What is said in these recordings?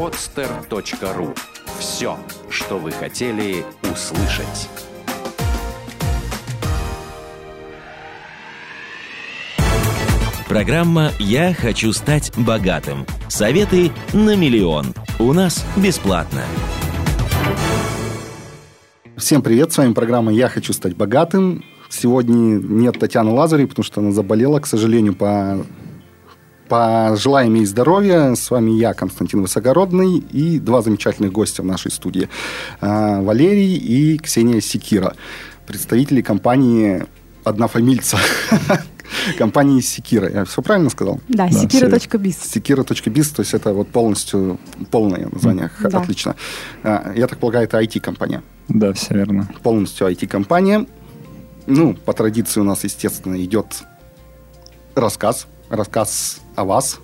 podster.ru. Все, что вы хотели услышать. Программа «Я хочу стать богатым». Советы на миллион. У нас бесплатно. Всем привет, с вами программа «Я хочу стать богатым». Сегодня нет Татьяны Лазарей, потому что она заболела, к сожалению, по Пожелаем ей здоровья. С вами я, Константин Высогородный, и два замечательных гостя в нашей студии. А, Валерий и Ксения Секира, представители компании «Однофамильца». компании Секира. Я все правильно сказал? Да, да секира.биз. Секира.биз, то есть это вот полностью полное название. Да. Отлично. А, я так полагаю, это IT-компания. Да, все верно. Полностью IT-компания. Ну, по традиции у нас, естественно, идет рассказ. Рассказ о вас,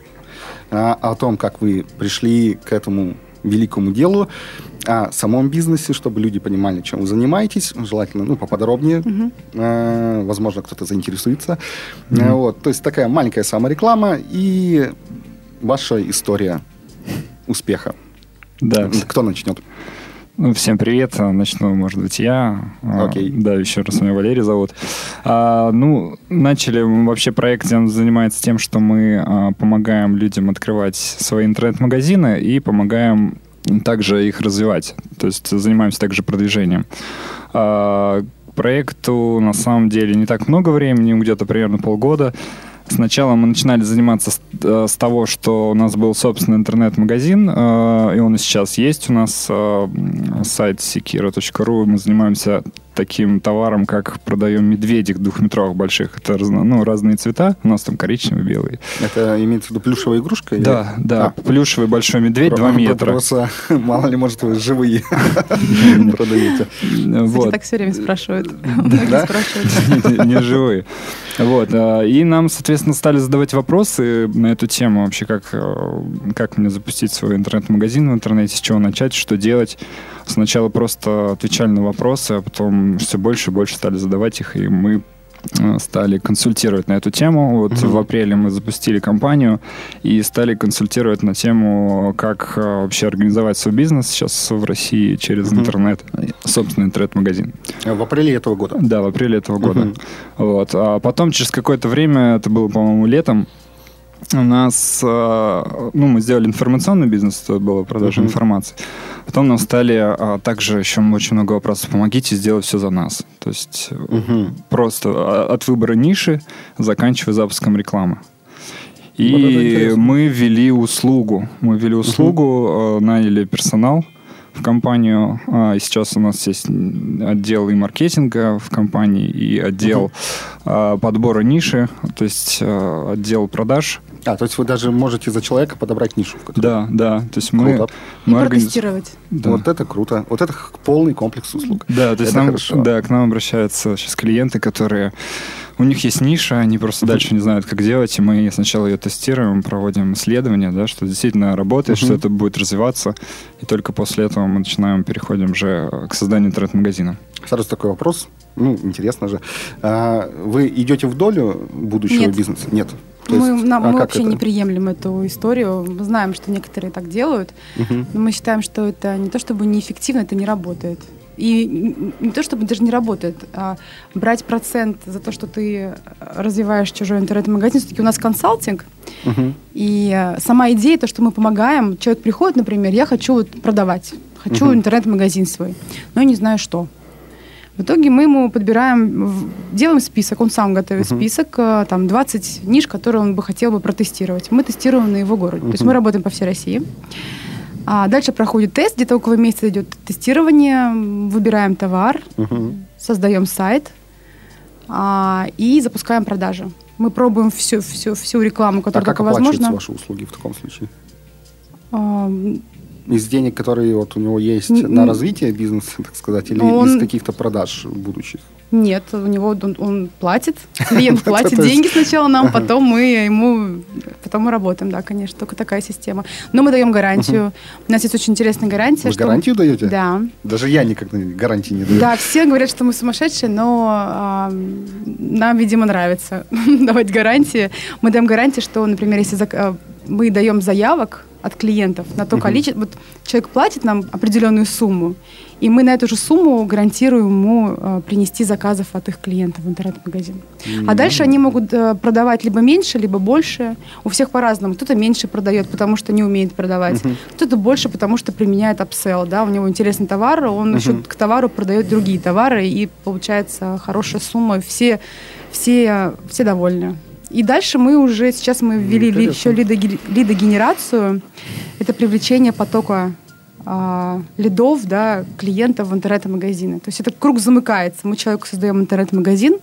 а, о том, как вы пришли к этому великому делу о самом бизнесе, чтобы люди понимали, чем вы занимаетесь, желательно, ну, поподробнее, угу. э, возможно, кто-то заинтересуется. Угу. Э, вот, то есть такая маленькая самореклама и ваша история успеха. Да. Кто начнет? Ну, всем привет. Начну, может быть, я. Окей. Okay. Да, еще раз меня Валерий зовут. А, ну, начали вообще проект он занимается тем, что мы а, помогаем людям открывать свои интернет-магазины и помогаем также их развивать. То есть занимаемся также продвижением. А, проекту на самом деле не так много времени, где-то примерно полгода. Сначала мы начинали заниматься с, э, с того, что у нас был собственный интернет-магазин, э, и он сейчас есть у нас, э, сайт sekira.ru. Мы занимаемся таким товаром, как продаем медведик двухметровых больших. Это разно, ну, разные цвета. У нас там коричневый, белый. Это имеется в виду плюшевая игрушка? Да, или? да. А. Плюшевый большой медведь, Про, 2 метра. Просто, мало ли, может, вы живые продаете. Вот. так все время спрашивают. Да? Не живые. Вот. И нам, соответственно, стали задавать вопросы на эту тему. Вообще, как, э, как мне запустить свой интернет-магазин в интернете, с чего начать, что делать. Сначала просто отвечали на вопросы, а потом все больше и больше стали задавать их, и мы э, стали консультировать на эту тему. Вот mm-hmm. в апреле мы запустили компанию и стали консультировать на тему, как э, вообще организовать свой бизнес сейчас в России через mm-hmm. интернет, собственный интернет-магазин. А в апреле этого года? Да, в апреле этого года. Mm-hmm. Вот. А потом через какое-то время, это было, по-моему, летом, у нас, э, ну, мы сделали информационный бизнес, это была продажа uh-huh. информации. Потом нам стали а, также еще очень много вопросов. Помогите сделать все за нас. То есть uh-huh. просто а, от выбора ниши, заканчивая запуском рекламы. И вот мы ввели услугу. Мы ввели услугу, uh-huh. наняли персонал в компанию. И сейчас у нас есть отдел и маркетинга в компании, и отдел uh-huh. подбора ниши, то есть отдел продаж. А, то есть вы даже можете за человека подобрать нишу. В да, да. То есть мы, круто. мы протестировать. Да. Вот это круто. Вот это полный комплекс услуг. Да, то есть нам, да, к нам обращаются сейчас клиенты, которые у них есть ниша, они просто дальше не знают, как делать, и мы сначала ее тестируем, проводим исследования, да, что действительно работает, uh-huh. что это будет развиваться, и только после этого мы начинаем, переходим уже к созданию интернет-магазина. Сразу такой вопрос, ну, интересно же. А, вы идете в долю будущего Нет. бизнеса? Нет. То мы, есть, нам, а мы вообще это? не приемлем эту историю. Мы знаем, что некоторые так делают, угу. но мы считаем, что это не то чтобы неэффективно, это не работает. И не то чтобы даже не работает, а брать процент за то, что ты развиваешь чужой интернет-магазин. Все-таки у нас консалтинг, угу. и сама идея, то, что мы помогаем, человек приходит, например, я хочу вот продавать, хочу угу. интернет-магазин свой, но я не знаю что. В итоге мы ему подбираем, делаем список, он сам готовит uh-huh. список, э, там 20 ниш, которые он бы хотел бы протестировать. Мы тестируем на его городе. Uh-huh. То есть мы работаем по всей России. А дальше проходит тест, где-то около месяца идет тестирование, выбираем товар, uh-huh. создаем сайт а, и запускаем продажи. Мы пробуем всю, всю, всю рекламу, которая а только возможно. ваши услуги в таком случае? Из денег, которые вот у него есть на развитие бизнеса, так сказать, или он... из каких-то продаж будущих? Нет, у него он, он платит, клиент платит деньги сначала нам, потом мы ему, потом мы работаем, да, конечно, только такая система. Но мы даем гарантию. У нас есть очень интересная гарантия. Вы гарантию даете? Да. Даже я никогда гарантии не даю. Да, все говорят, что мы сумасшедшие, но нам, видимо, нравится давать гарантии. Мы даем гарантии, что, например, если мы даем заявок от клиентов на то количество. Вот человек платит нам определенную сумму, и мы на эту же сумму гарантируем ему э, принести заказов от их клиентов в интернет-магазин. Mm-hmm. А дальше они могут э, продавать либо меньше, либо больше. У всех по-разному. Кто-то меньше продает, потому что не умеет продавать. Mm-hmm. Кто-то больше, потому что применяет апсел. Да? У него интересный товар, он mm-hmm. еще к товару продает другие товары, и получается хорошая сумма. Все, все, все довольны. И дальше мы уже, сейчас мы ввели ли, еще лидогенерацию. Это привлечение потока а, лидов, да, клиентов в интернет-магазины. То есть это круг замыкается. Мы человеку создаем интернет-магазин,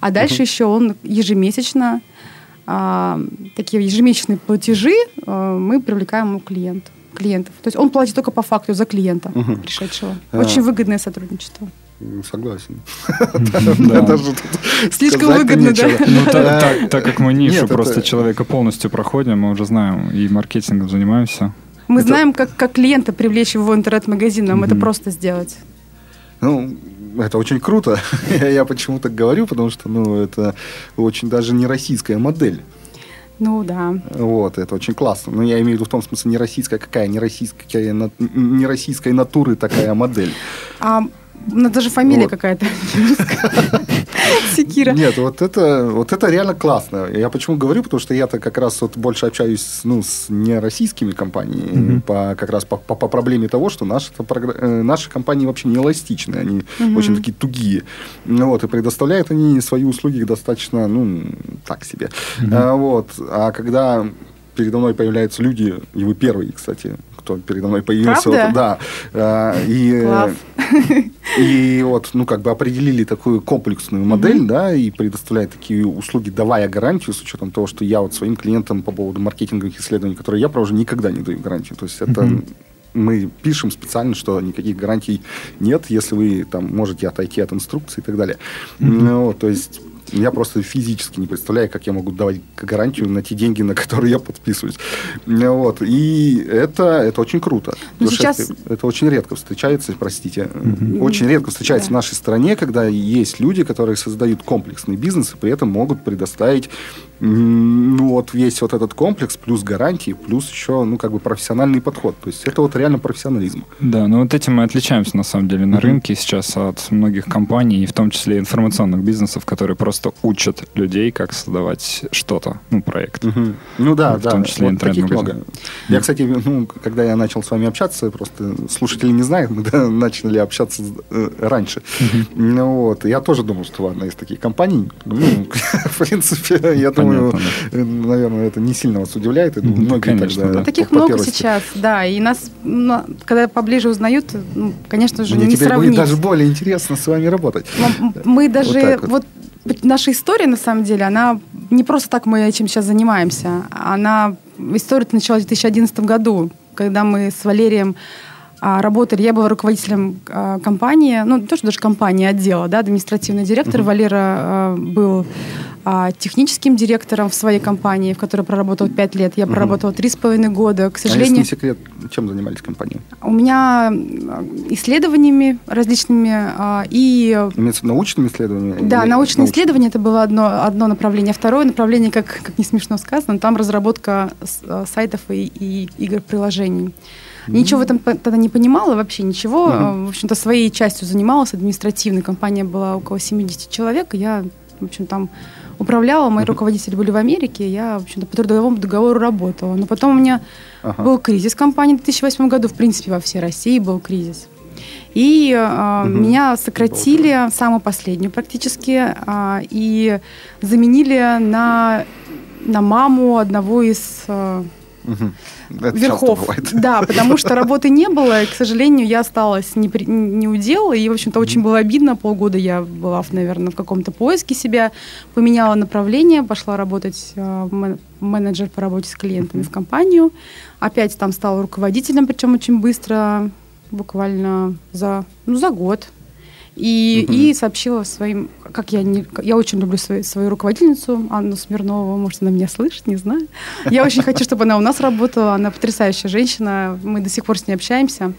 а дальше uh-huh. еще он ежемесячно а, такие ежемесячные платежи а, мы привлекаем у клиента, клиентов. То есть он платит только по факту за клиента uh-huh. пришедшего. Очень выгодное сотрудничество. Согласен. Слишком выгодно, да? Ну, так как мы нишу просто человека полностью проходим, мы уже знаем и маркетингом занимаемся. Мы знаем, как, как клиента привлечь в интернет-магазин, нам это просто сделать. Ну, это очень круто. Я почему-то говорю, потому что, ну, это очень даже не российская модель. Ну да. Вот, это очень классно. Но я имею в виду в том смысле не российская какая, не российская, не российской натуры такая модель. А ну, даже фамилия вот. какая-то. Секира. Нет, вот это, вот это реально классно. Я почему говорю, потому что я-то как раз вот больше общаюсь ну, с нероссийскими компаниями, mm-hmm. по, как раз по, по, по проблеме того, что наши, э, наши компании вообще не эластичны, они mm-hmm. очень такие тугие. Вот, и предоставляют они свои услуги достаточно, ну, так себе. Mm-hmm. А, вот, а когда передо мной появляются люди, и вы первый, кстати, кто передо мной появился. Правда? Вот, да. А, и, Класс. и вот, ну, как бы определили такую комплексную модель, mm-hmm. да, и предоставляют такие услуги, давая гарантию, с учетом того, что я вот своим клиентам по поводу маркетинговых исследований, которые я провожу, никогда не даю гарантию. То есть это mm-hmm мы пишем специально, что никаких гарантий нет, если вы там можете отойти от инструкции и так далее. Mm-hmm. Ну, то есть я просто физически не представляю, как я могу давать гарантию на те деньги, на которые я подписываюсь. Вот. И это, это очень круто. Но ну, сейчас... Это, это очень редко встречается, простите, mm-hmm. очень редко встречается да. в нашей стране, когда есть люди, которые создают комплексный бизнес и при этом могут предоставить ну, вот весь вот этот комплекс, плюс гарантии, плюс еще, ну, как бы профессиональный подход. То есть это вот реально профессионализм. Да, ну вот этим мы отличаемся, на самом деле, на mm-hmm. рынке сейчас от многих компаний, и в том числе информационных бизнесов, которые просто учат людей, как создавать что-то, ну, проект. Mm-hmm. Ну да, в да. В том числе вот интернет-магазин. Я, кстати, ну, когда я начал с вами общаться, просто слушатели не знают, мы да, начали общаться э, раньше. Mm-hmm. Ну, вот. Я тоже думал, что одна из таких компаний. Ну, в принципе, я думаю, думаю, э, наверное, это не сильно вас удивляет. думаю, многие Конечно, тогда, да. Таких много сейчас, да. И нас, ну, когда поближе узнают, ну, конечно же, Мне не теперь сравнить. будет даже более интересно с вами работать. Мы даже... Вот, вот наша история, на самом деле, она не просто так мы этим сейчас занимаемся. Она... История началась в 2011 году, когда мы с Валерием а, работали. Я была руководителем а, компании, ну, не то, что даже компании, а отдела, да, административный директор. Uh-huh. Валера а, был а, техническим директором в своей компании, в которой проработал 5 лет. Я проработала три с половиной года. К сожалению... А если не секрет, чем занимались компании? У меня исследованиями различными а, и... Научными исследованиями? Да, научные исследования это было одно, одно направление. Второе направление, как, как не смешно сказано, там разработка а, сайтов и, и игр-приложений. Ничего в этом тогда не понимала, вообще ничего. Mm-hmm. В общем-то, своей частью занималась административной. Компания была около 70 человек, и я, в общем, там управляла, мои руководители были в Америке, я, в общем-то, по трудовому договору работала. Но потом у меня ага. был кризис компании в 2008 году, в принципе, во всей России был кризис. И э, угу. меня сократили, самую последнюю практически, э, и заменили на, на маму одного из... Э, угу. Это верхов. Да, потому что работы не было, и, к сожалению, я осталась не, при, не у дел, и, в общем-то, очень было обидно. Полгода я была, наверное, в каком-то поиске себя, поменяла направление, пошла работать э, менеджер по работе с клиентами в компанию. Опять там стала руководителем, причем очень быстро, буквально за, ну, за год. И, угу. и сообщила своим, как я не, я очень люблю свою, свою руководительницу Анну Смирнову, может она меня слышит, не знаю. Я очень хочу, чтобы она у нас работала, она потрясающая женщина, мы до сих пор с ней общаемся.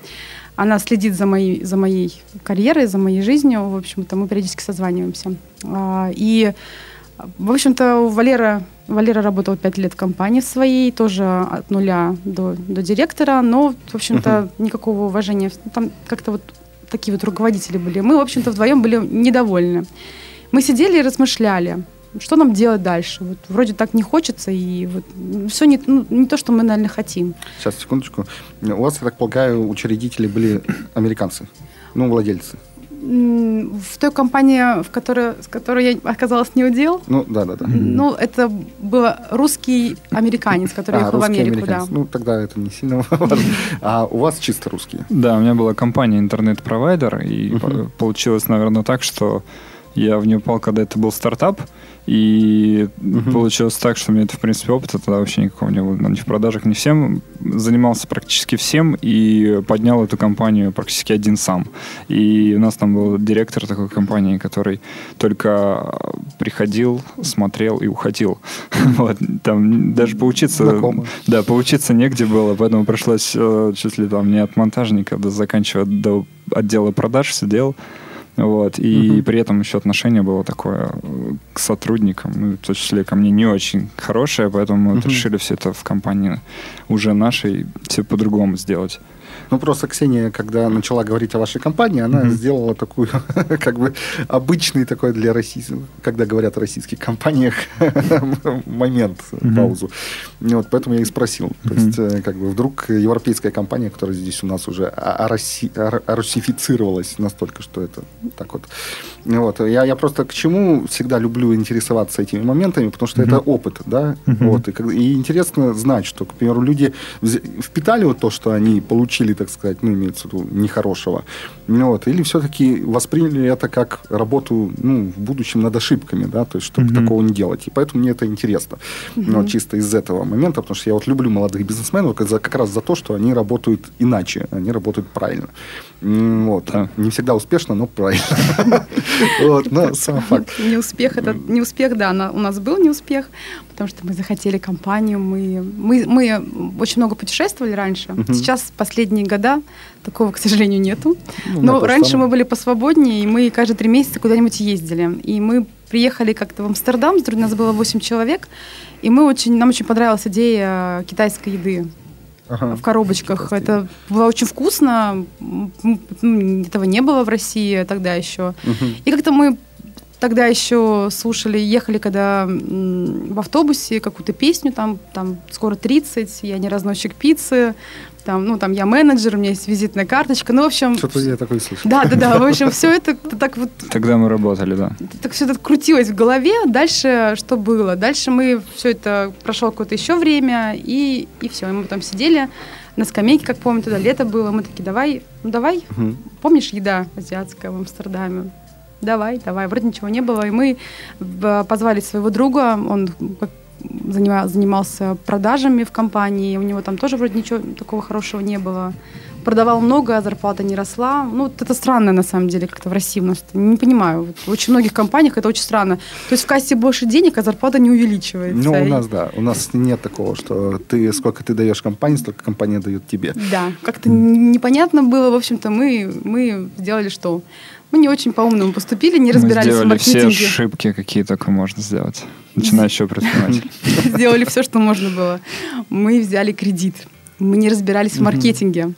Она следит за моей, за моей карьерой, за моей жизнью, в общем-то мы периодически созваниваемся. А, и В общем-то, Валера, Валера работал пять лет в компании своей, тоже от нуля до, до директора, но, в общем-то, uh-huh. никакого уважения. Там как-то вот такие вот руководители были. Мы, в общем-то, вдвоем были недовольны. Мы сидели и размышляли, что нам делать дальше. Вот вроде так не хочется, и вот все не, ну, не то, что мы, наверное, хотим. Сейчас, секундочку. У вас, я так полагаю, учредители были американцы, ну, владельцы в той компании, в которой, с которой я оказалась не удел. Ну, да, да, да. Ну, это был русский американец, который а, ехал в Америку, да. Ну, тогда это не сильно важно. А у вас чисто русские? Да, у меня была компания интернет-провайдер, и uh-huh. получилось, наверное, так, что я в нее попал, когда это был стартап, и угу. получилось так, что у меня это, в принципе, опыта тогда вообще никакого не было. Ни в продажах, ни всем. Занимался практически всем и поднял эту компанию практически один сам. И у нас там был директор такой компании, который только приходил, смотрел и уходил. вот, там даже поучиться... Знакомо. Да, поучиться негде было, поэтому пришлось э, чуть ли там не от монтажника до заканчивая до отдела продаж все делал. Вот. И угу. при этом еще отношение было такое э, к сотрудникам, ну, в том числе ко мне не очень хорошее, поэтому мы угу. вот решили все это в компании уже нашей все по-другому сделать. Ну, просто Ксения, когда начала говорить о вашей компании, она mm-hmm. сделала такую, как бы, обычный такой для российских, когда говорят о российских компаниях, момент, mm-hmm. паузу. Вот, поэтому я и спросил. То mm-hmm. есть, э, как бы, вдруг европейская компания, которая здесь у нас уже орусифицировалась настолько, что это так вот. Вот. Я, я просто к чему всегда люблю интересоваться этими моментами, потому что mm-hmm. это опыт, да, mm-hmm. вот. И, и интересно знать, что, к примеру, люди впитали вот то, что они получили так сказать, ну, имеется в виду, нехорошего. Вот. Или все-таки восприняли это как работу, ну, в будущем над ошибками, да, то есть, чтобы mm-hmm. такого не делать. И поэтому мне это интересно. Mm-hmm. Ну, чисто из этого момента, потому что я вот люблю молодых бизнесменов как, раз за то, что они работают иначе, они работают правильно. Вот. Да. Не всегда успешно, но правильно. Вот, но сам факт. Не успех, это не успех, да, у нас был не успех, потому что мы захотели компанию, мы, мы, мы очень много путешествовали раньше. Сейчас последние года такого, к сожалению, нету. Ну, но раньше мы были посвободнее, и мы каждые три месяца куда-нибудь ездили. И мы приехали как-то в Амстердам, у нас было 8 человек, и мы очень, нам очень понравилась идея китайской еды ага. в коробочках. Это было очень вкусно. Этого не было в России тогда еще. Угу. И как-то мы тогда еще слушали, ехали когда в автобусе какую-то песню, там, там скоро 30, я не разносчик пиццы, там, ну, там я менеджер, у меня есть визитная карточка, ну, в общем... Что-то я такое слышал. Да, да, да, в общем, все это так вот... Тогда мы работали, да. Так все это крутилось в голове, дальше что было? Дальше мы все это, прошло какое-то еще время, и, и все, и мы там сидели на скамейке, как помню, тогда лето было, мы такие, давай, ну, давай, угу. помнишь, еда азиатская в Амстердаме? Давай, давай, вроде ничего не было, и мы позвали своего друга, он занимался продажами в компании, у него там тоже вроде ничего такого хорошего не было. Продавал много, а зарплата не росла. Ну, вот это странно, на самом деле, как-то в России у нас. Не понимаю. Вот в очень многих компаниях это очень странно. То есть в кассе больше денег, а зарплата не увеличивается. Ну, у нас, да. У нас нет такого, что ты сколько ты даешь компании, столько компания дает тебе. Да, как-то непонятно было. В общем-то, мы, мы сделали что? Мы не очень по-умному поступили, не разбирались Мы в маркетинге. все ошибки, какие только можно сделать. Начинающего предпринимателя. Сделали все, что можно было. Мы взяли кредит. Мы не разбирались в маркетинге.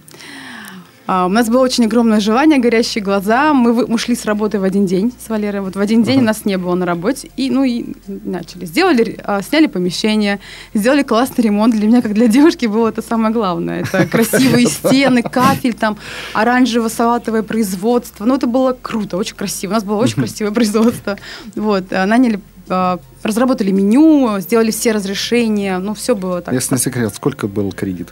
Uh, у нас было очень огромное желание, горящие глаза. Мы, мы шли с работы в один день с Валерой. Вот в один день uh-huh. нас не было на работе. И, ну, и начали. Сделали, uh, сняли помещение, сделали классный ремонт. Для меня, как для девушки, было это самое главное. Это красивые стены, кафель, там, оранжево-салатовое производство. Ну, это было круто, очень красиво. У нас было очень красивое производство. Вот. Наняли разработали меню, сделали все разрешения, ну, все было так. Если не секрет, сколько был кредит?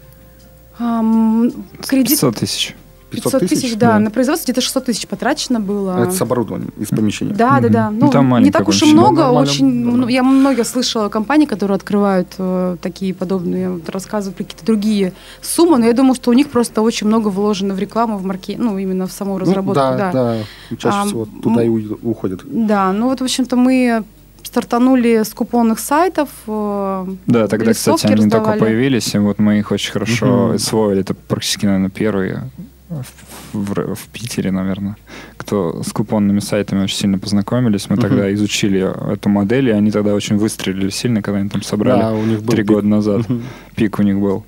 Um, кредит... 500 тысяч. 500 тысяч, тысяч да. да. На производство где-то 600 тысяч потрачено было. Это с оборудованием, из помещения. Да, да, да. Ну, ну там не так уж и много. Очень, да. Я много слышала компаний, которые открывают э, такие подобные, вот, рассказывают про какие-то другие суммы, но я думаю, что у них просто очень много вложено в рекламу, в марке, ну, именно в саму разработку. Ну, да, да, да. Чаще а, всего туда и уходят. Да, ну вот, в общем-то, мы стартанули с купонных сайтов. Э, да, тогда, кстати, они раздавали. только появились, и вот мы их очень хорошо угу. освоили. Это практически, наверное, первые в, в Питере, наверное, кто с купонными сайтами очень сильно познакомились. Мы uh-huh. тогда изучили эту модель, и они тогда очень выстрелили сильно, когда они там собрали да, у них был три пик. года назад. Uh-huh. Пик у них был.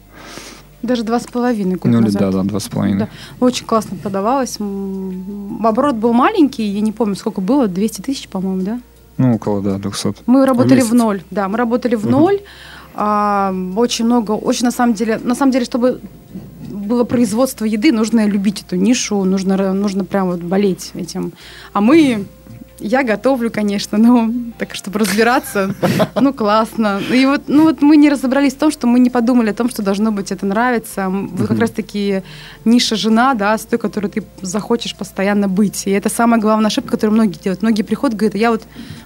Даже два с половиной года ну, назад. Да, да, два с половиной. Да. Очень классно продавалось. Оборот был маленький, я не помню, сколько было, 200 тысяч, по-моему, да? Ну, около, да, 200. Мы работали в, в ноль, да, мы работали в ноль. А, очень много, очень на самом деле, на самом деле, чтобы было производство еды, нужно любить эту нишу, нужно, нужно прям вот болеть этим. А мы я готовлю, конечно, но так, чтобы разбираться, ну, классно. И вот, ну, вот мы не разобрались в том, что мы не подумали о том, что должно быть это нравится. Вот как раз-таки ниша жена, да, с той, которой ты захочешь постоянно быть. И это самая главная ошибка, которую многие делают. Многие приходят и говорят, я вот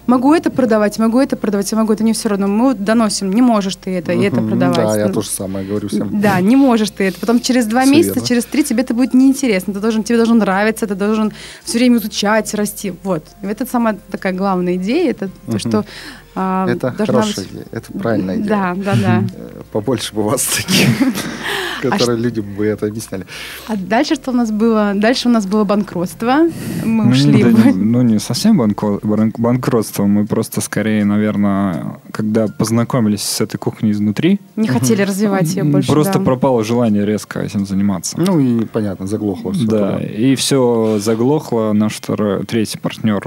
могу это продавать, могу это продавать, я могу это не все равно. Мы вот доносим, не можешь ты это и это продавать. Да, я тоже самое говорю всем. Да, не можешь ты это. Потом через два месяца, через три тебе это будет неинтересно. Ты должен, тебе должен нравиться, ты должен все время изучать, расти. Вот. Это это самая такая главная идея, это то, что а, это хорошая быть... идея, это правильная идея. Да, да, да. Э, побольше бы вас таких, а которые людям бы это объясняли. А дальше что у нас было? Дальше у нас было банкротство. Мы ну, ушли. Ну, не совсем банкротство. Мы просто скорее, наверное, когда познакомились с этой кухней изнутри. Не хотели развивать ее больше. Просто пропало желание резко этим заниматься. Ну и понятно, заглохло все. Да, и все заглохло. Наш второй, третий партнер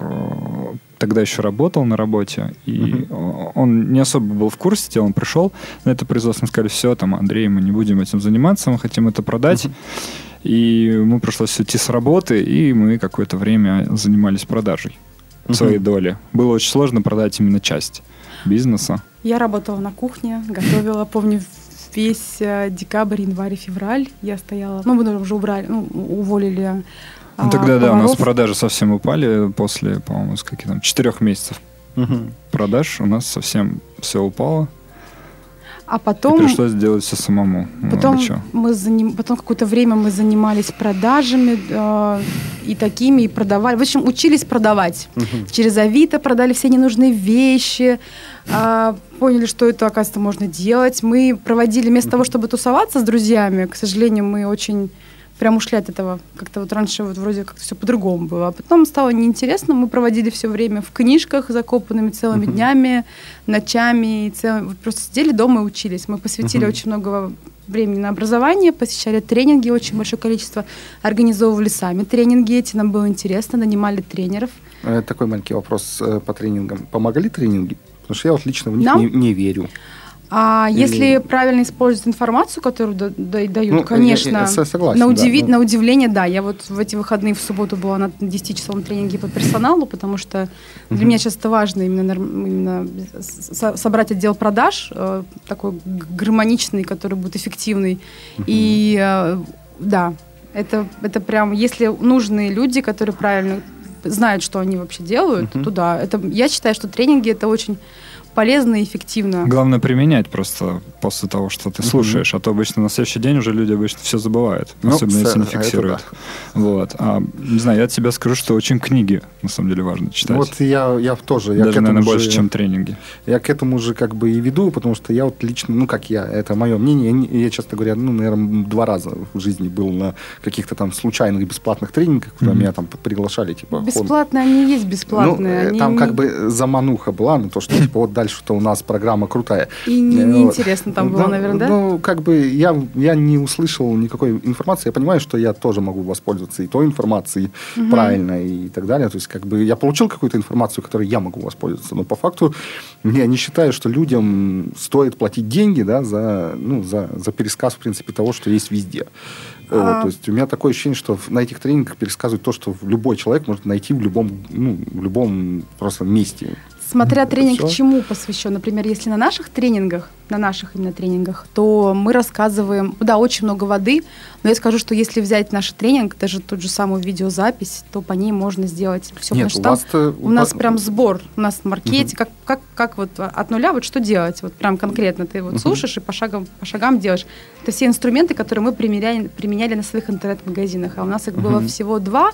тогда еще работал на работе, и uh-huh. он не особо был в курсе дела, он пришел на это производство, мы сказали, все, там, Андрей, мы не будем этим заниматься, мы хотим это продать. Uh-huh. И ему пришлось уйти с работы, и мы какое-то время занимались продажей uh-huh. своей доли. Было очень сложно продать именно часть бизнеса. Я работала на кухне, готовила, помню, весь э, декабрь, январь, февраль я стояла, ну, мы уже убрали, ну, уволили ну, тогда, да, у нас продажи совсем упали после, по-моему, с каких там четырех месяцев угу. продаж у нас совсем все упало. А потом... И пришлось делать все самому. Потом, мы заним... потом какое-то время мы занимались продажами э, и такими, и продавали. В общем, учились продавать. Угу. Через Авито продали все ненужные вещи. Э, поняли, что это, оказывается, можно делать. Мы проводили, вместо того, чтобы тусоваться с друзьями, к сожалению, мы очень прям ушли от этого. Как-то вот раньше вот вроде как все по-другому было. А потом стало неинтересно. Мы проводили все время в книжках, закопанными целыми uh-huh. днями, ночами. И цел... вот просто сидели дома и учились. Мы посвятили uh-huh. очень много времени на образование, посещали тренинги, очень большое количество, организовывали сами тренинги эти, нам было интересно, нанимали тренеров. Э, такой маленький вопрос э, по тренингам. Помогали тренинги? Потому что я вот лично в них не, не верю. А Или... если правильно использовать информацию, которую да, да, дают, ну, конечно, я, я согласен, на, удиви... да, ну. на удивление, да. Я вот в эти выходные в субботу была на 10-часовом тренинге по персоналу, потому что для угу. меня сейчас это важно именно, именно собрать отдел продаж, э, такой гармоничный, который будет эффективный. Угу. И э, да, это, это прям, если нужные люди, которые правильно знают, что они вообще делают, угу. то да. Это, я считаю, что тренинги это очень полезно и эффективно. Главное применять просто после того, что ты слушаешь, mm-hmm. а то обычно на следующий день уже люди обычно все забывают, ну, особенно если не фиксируют. Да. Вот. А, не знаю, я тебе скажу, что очень книги на самом деле важно читать. Вот я, я тоже. Я Даже, наверное, же, больше, чем тренинги. Я к этому же как бы и веду, потому что я вот лично, ну как я, это мое мнение, я, я часто говоря, ну, наверное, два раза в жизни был на каких-то там случайных бесплатных тренингах, куда mm-hmm. меня там приглашали, типа... Бесплатные они есть бесплатные. Ну, они... там как бы замануха была, ну то, что типа вот дальше-то у нас программа крутая. И неинтересно не там было, наверное, да? Ну, как бы я, я не услышал никакой информации. Я понимаю, что я тоже могу воспользоваться и той информацией угу. правильно и так далее. То есть, как бы я получил какую-то информацию, которой я могу воспользоваться. Но по факту я не считаю, что людям стоит платить деньги да, за, ну, за, за пересказ, в принципе, того, что есть везде. А... Вот, то есть у меня такое ощущение, что на этих тренингах пересказывают то, что любой человек может найти в любом, ну, в любом просто месте. Смотря тренинг Все. чему посвящен. Например, если на наших тренингах, на наших именно тренингах, то мы рассказываем, да, очень много воды, но я скажу, что если взять наш тренинг, даже тот же самую видеозапись, то по ней можно сделать все. Нет, потому что там у нас прям сбор, у нас маркетинг, угу. как, как, как вот от нуля вот что делать, вот прям конкретно ты вот угу. слушаешь и по шагам, по шагам делаешь. Это все инструменты, которые мы применяли, применяли на своих интернет-магазинах, а у нас их угу. было всего два,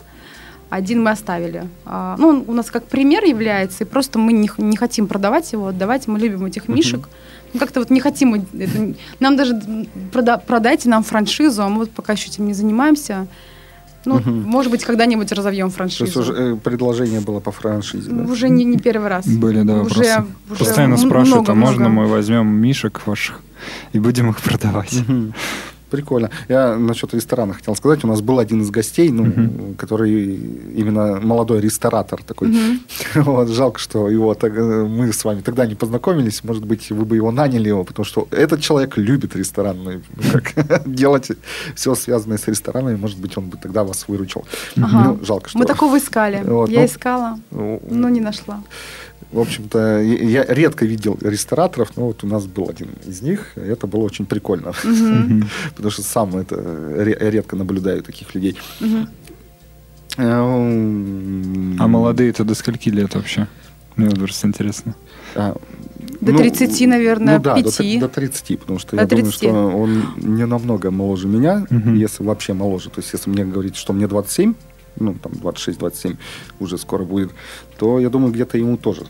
один мы оставили. А, ну, он у нас как пример является, и просто мы не, не хотим продавать его, отдавать. Мы любим этих мишек. Uh-huh. Ну, как-то вот не хотим. Это, нам даже прода, продайте нам франшизу, а мы вот пока еще этим не занимаемся. Ну, угу. может быть, когда-нибудь разовьем франшизу. То есть уже э, предложение было по франшизе, да? Уже не, не первый раз. Были, да, уже, вопросы. Уже Постоянно спрашивают, много, а можно много. мы возьмем мишек ваших и будем их продавать? Угу. Прикольно. Я насчет ресторана хотел сказать. У нас был один из гостей, ну, uh-huh. который именно молодой ресторатор такой. Uh-huh. Вот, жалко, что его так, мы с вами тогда не познакомились. Может быть, вы бы его наняли его, потому что этот человек любит ресторанные, ну, как делать все связанное с ресторанами. Может быть, он бы тогда вас выручил. Ага. Ну, жалко, что... Мы такого искали. Вот, Я ну, искала, ну, но не нашла в общем-то, я редко видел рестораторов, но вот у нас был один из них, и это было очень прикольно, потому что сам это редко наблюдаю таких людей. А молодые-то до скольки лет вообще? Мне вот просто интересно. А, до 30, ну, наверное, ну, да, 5. До, до 30, потому что до я 30. думаю, что он не намного моложе меня, угу. если вообще моложе. То есть, если мне говорить, что мне 27, ну, там, 26-27 уже скоро будет, то я думаю, где-то ему тоже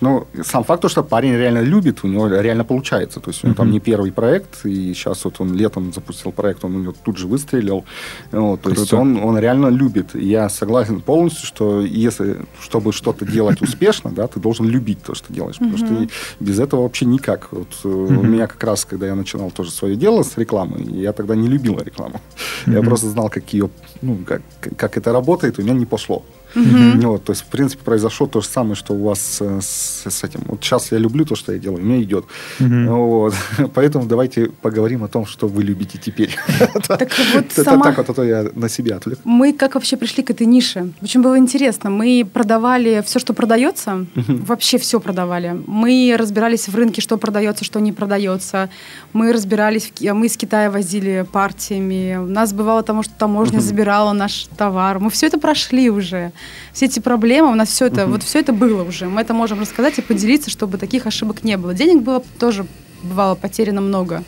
ну, сам факт, то, что парень реально любит, у него реально получается. То есть у него там не первый проект, и сейчас вот он летом запустил проект, он у него тут же выстрелил. Вот, то есть он, он реально любит. я согласен полностью, что если, чтобы что-то делать успешно, да, ты должен любить то, что делаешь. Потому что без этого вообще никак. Вот uh-huh. у меня как раз, когда я начинал тоже свое дело с рекламой, я тогда не любил рекламу. Я просто знал, как ее, ну, как, как это работает, у меня не пошло. Mm-hmm. Вот, то есть, в принципе, произошло то же самое, что у вас с, с этим. Вот сейчас я люблю то, что я делаю, мне идет. Mm-hmm. Вот. Поэтому давайте поговорим о том, что вы любите теперь. Так вот Это так вот, а то я на себя отвлек. Мы как вообще пришли к этой нише? Очень было интересно. Мы продавали все, что продается, вообще все продавали. Мы разбирались в рынке, что продается, что не продается. Мы разбирались, мы из Китая возили партиями. У нас бывало тому, что таможня забирала наш товар. Мы все это прошли уже все эти проблемы, у нас все это, угу. вот все это было уже. Мы это можем рассказать и поделиться, чтобы таких ошибок не было. Денег было тоже бывало потеряно много.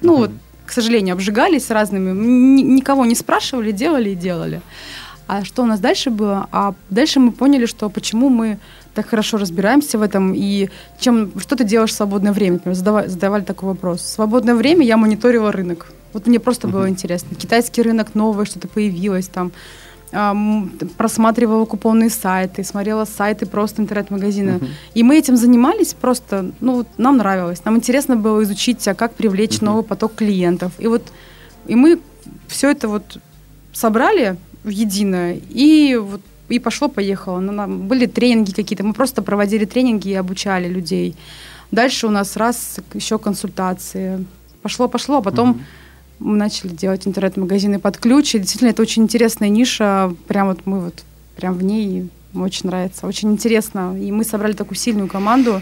Ну угу. вот, к сожалению, обжигались разными, никого не спрашивали, делали и делали. А что у нас дальше было? А дальше мы поняли, что почему мы так хорошо разбираемся в этом и чем что ты делаешь в свободное время? Например, задавали, задавали такой вопрос. В свободное время я мониторила рынок. Вот мне просто было интересно. Китайский рынок новое, что-то появилось там просматривала купонные сайты, смотрела сайты просто интернет-магазина. Uh-huh. И мы этим занимались просто, ну, вот нам нравилось. Нам интересно было изучить, а как привлечь uh-huh. новый поток клиентов. И вот, и мы все это вот собрали в единое, и вот и пошло-поехало. Ну, нам были тренинги какие-то, мы просто проводили тренинги и обучали людей. Дальше у нас раз еще консультации. Пошло-пошло, а потом uh-huh мы начали делать интернет-магазины под ключ. И действительно, это очень интересная ниша. Прям вот мы вот прям в ней очень нравится. Очень интересно. И мы собрали такую сильную команду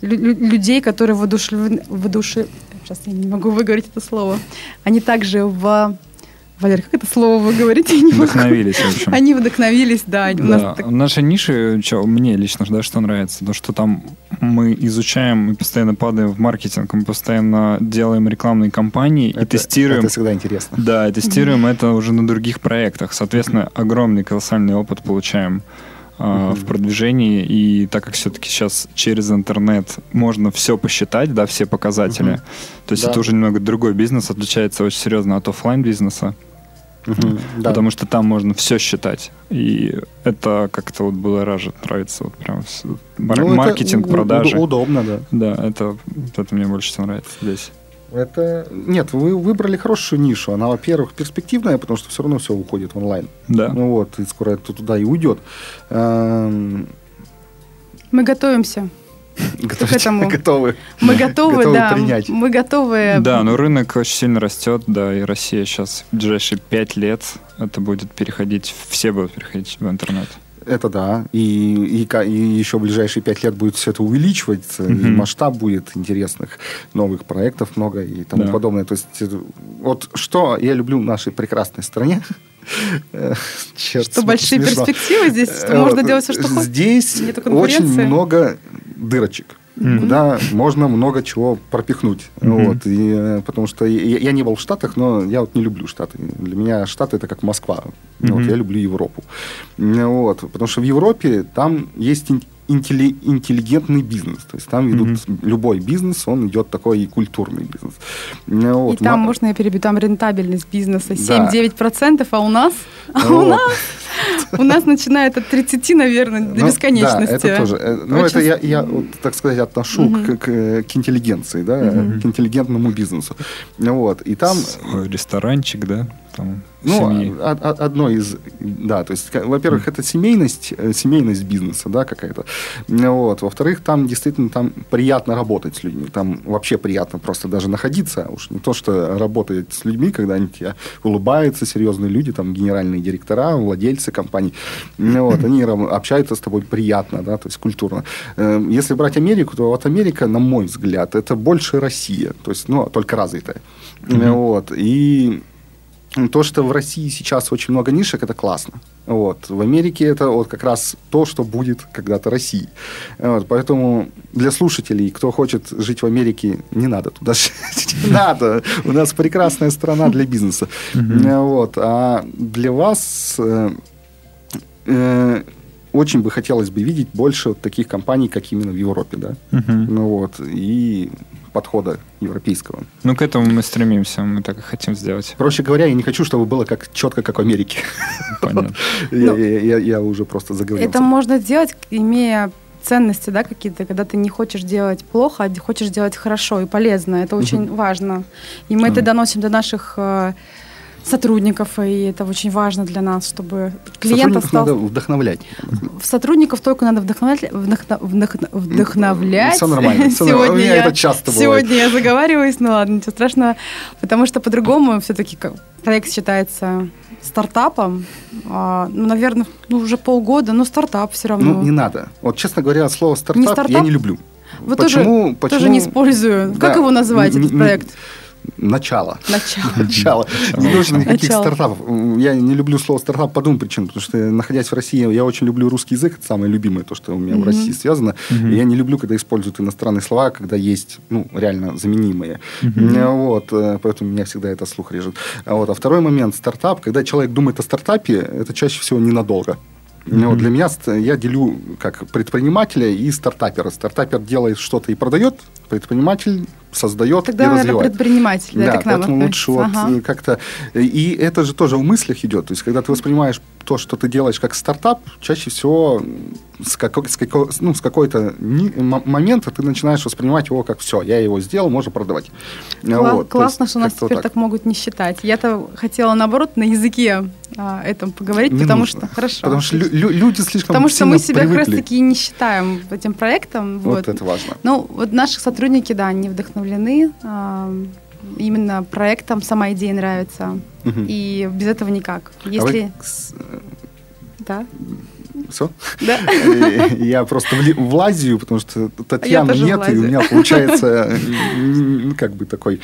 людей, которые воодушевлены... Воодушев... Сейчас я не могу выговорить это слово. Они также в Валер, как это слово вы говорите? Не вдохновились, в общем. Они вдохновились, да. да. У нас так... Наша ниша, что, мне лично, да, что нравится, то, что там мы изучаем, мы постоянно падаем в маркетинг, мы постоянно делаем рекламные кампании это, и тестируем. Это всегда интересно. Да, тестируем mm-hmm. это уже на других проектах. Соответственно, огромный колоссальный опыт получаем Uh-huh. в продвижении, и так как все-таки сейчас через интернет можно все посчитать, да, все показатели, uh-huh. то есть да. это уже немного другой бизнес, отличается очень серьезно от офлайн бизнеса. Uh-huh, да. Потому что там можно все считать. И это как-то вот было ражет, нравится. Вот прям ну, маркетинг, продажи. Удобно, да. Да, это, это мне больше всего нравится здесь. Это... Нет, вы выбрали хорошую нишу. Она, во-первых, перспективная, потому что все равно все уходит в онлайн. Да. Ну вот, и скоро это туда и уйдет. Эм, Мы готовимся. К этому. Готовы. Мы готовы, готовы да. Принять. Мы готовы. Да, но рынок очень сильно растет, да, и Россия сейчас в ближайшие пять лет это будет переходить, все будут переходить в интернет. Это да. И, и, и еще в ближайшие пять лет будет все это увеличиваться, mm-hmm. и масштаб будет интересных новых проектов много и тому да. подобное. То есть э, вот что я люблю в нашей прекрасной стране, Черт, что большие смешно. перспективы здесь, что можно э, делать все, что хочешь. Здесь очень много дырочек mm-hmm. куда можно много чего пропихнуть. Mm-hmm. Вот, и, э, потому что я, я не был в Штатах, но я вот не люблю Штаты. Для меня Штаты это как Москва. Mm-hmm. Вот, я люблю Европу. Вот, потому что в Европе там есть интеллигентный бизнес. То есть там ведут mm-hmm. любой бизнес, он идет такой и культурный бизнес. Вот. И там, Но... можно я перебью, там рентабельность бизнеса 7-9%, а у нас... А у нас у нас начинает от 30, наверное, до ну, бесконечности. Да, это тоже. Э, ну, это я, я так сказать, отношу к, к, к интеллигенции, да, к интеллигентному бизнесу. Вот. И там... Ресторанчик, да? Там, ну, а, а, одно из, да, то есть, во-первых, это семейность, э, семейность бизнеса, да, какая-то. Вот. Во-вторых, там действительно там приятно работать с людьми, там вообще приятно просто даже находиться, уж не то, что работать с людьми, когда они тебе улыбаются, серьезные люди, там генеральные директора, владельцы компаний, вот, они общаются с тобой приятно, да, то есть культурно. Э, если брать Америку, то вот Америка, на мой взгляд, это больше Россия, то есть, ну, только развитая. Mm-hmm. Вот. И то, что в России сейчас очень много нишек, это классно. Вот. В Америке это вот как раз то, что будет когда-то России. Вот. Поэтому для слушателей, кто хочет жить в Америке, не надо туда жить. Не надо. У нас прекрасная страна для бизнеса. Вот. А для вас э, э, очень бы хотелось бы видеть больше вот таких компаний, как именно в Европе, да. Ну вот. И подхода европейского. Ну, к этому мы стремимся, мы так и хотим сделать. Проще говоря, я не хочу, чтобы было как четко, как в Америке. Понятно. Ну, я уже просто заговорил. Это можно сделать, имея ценности, да, какие-то, когда ты не хочешь делать плохо, а хочешь делать хорошо и полезно. Это очень важно. И мы это доносим до наших э, сотрудников, и это очень важно для нас, чтобы клиент стал... надо вдохновлять. Сотрудников только надо вдохновлять. Вдохно... вдохновлять. Все нормально. Все сегодня нормально. Я, это часто Сегодня я заговариваюсь, ну ладно, ничего страшного, потому что по-другому все-таки проект считается стартапом, а, ну, наверное, ну, уже полгода, но стартап все равно. Ну, не надо. Вот, честно говоря, слово стартап, не стартап? я не люблю. Вот почему, тоже, почему... тоже не использую. Да. Как его называть, этот проект? Начало. Начало. Начало. Не нужно никаких стартапов. Я не люблю слово стартап по двум причинам. Потому что, находясь в России, я очень люблю русский язык. Это самое любимое, то, что у меня в России связано. И я не люблю, когда используют иностранные слова, когда есть, ну, реально заменимые. Вот. Э, поэтому меня всегда это слух режет. Вот. А второй момент. Стартап. Когда человек думает о стартапе, это чаще всего ненадолго. Mm-hmm. Вот для меня я делю как предпринимателя и стартапера. Стартапер делает что-то и продает, предприниматель создает Тогда, и развивает. Тогда, предприниматель, да, к нам поэтому лучше ага. вот как-то... И это же тоже в мыслях идет. То есть, когда ты воспринимаешь то, что ты делаешь как стартап, чаще всего с, какой, с, какой, ну, с какой-то момента ты начинаешь воспринимать его как все, я его сделал, можно продавать. Кла- вот, классно, что нас теперь так. так могут не считать. Я-то хотела, наоборот, на языке а, этом поговорить, не потому нужно. что... Хорошо. Потому что лю- люди слишком Потому что мы себя привыкли. как раз таки не считаем этим проектом. Вот. вот это важно. Ну, вот наши сотрудники, да, они вдохновлены а, именно проектом, сама идея нравится. Угу. И без этого никак. Если... А вы... Да. Все? Да. Я просто влазию, потому что Татьяны нет, и у меня получается как бы такой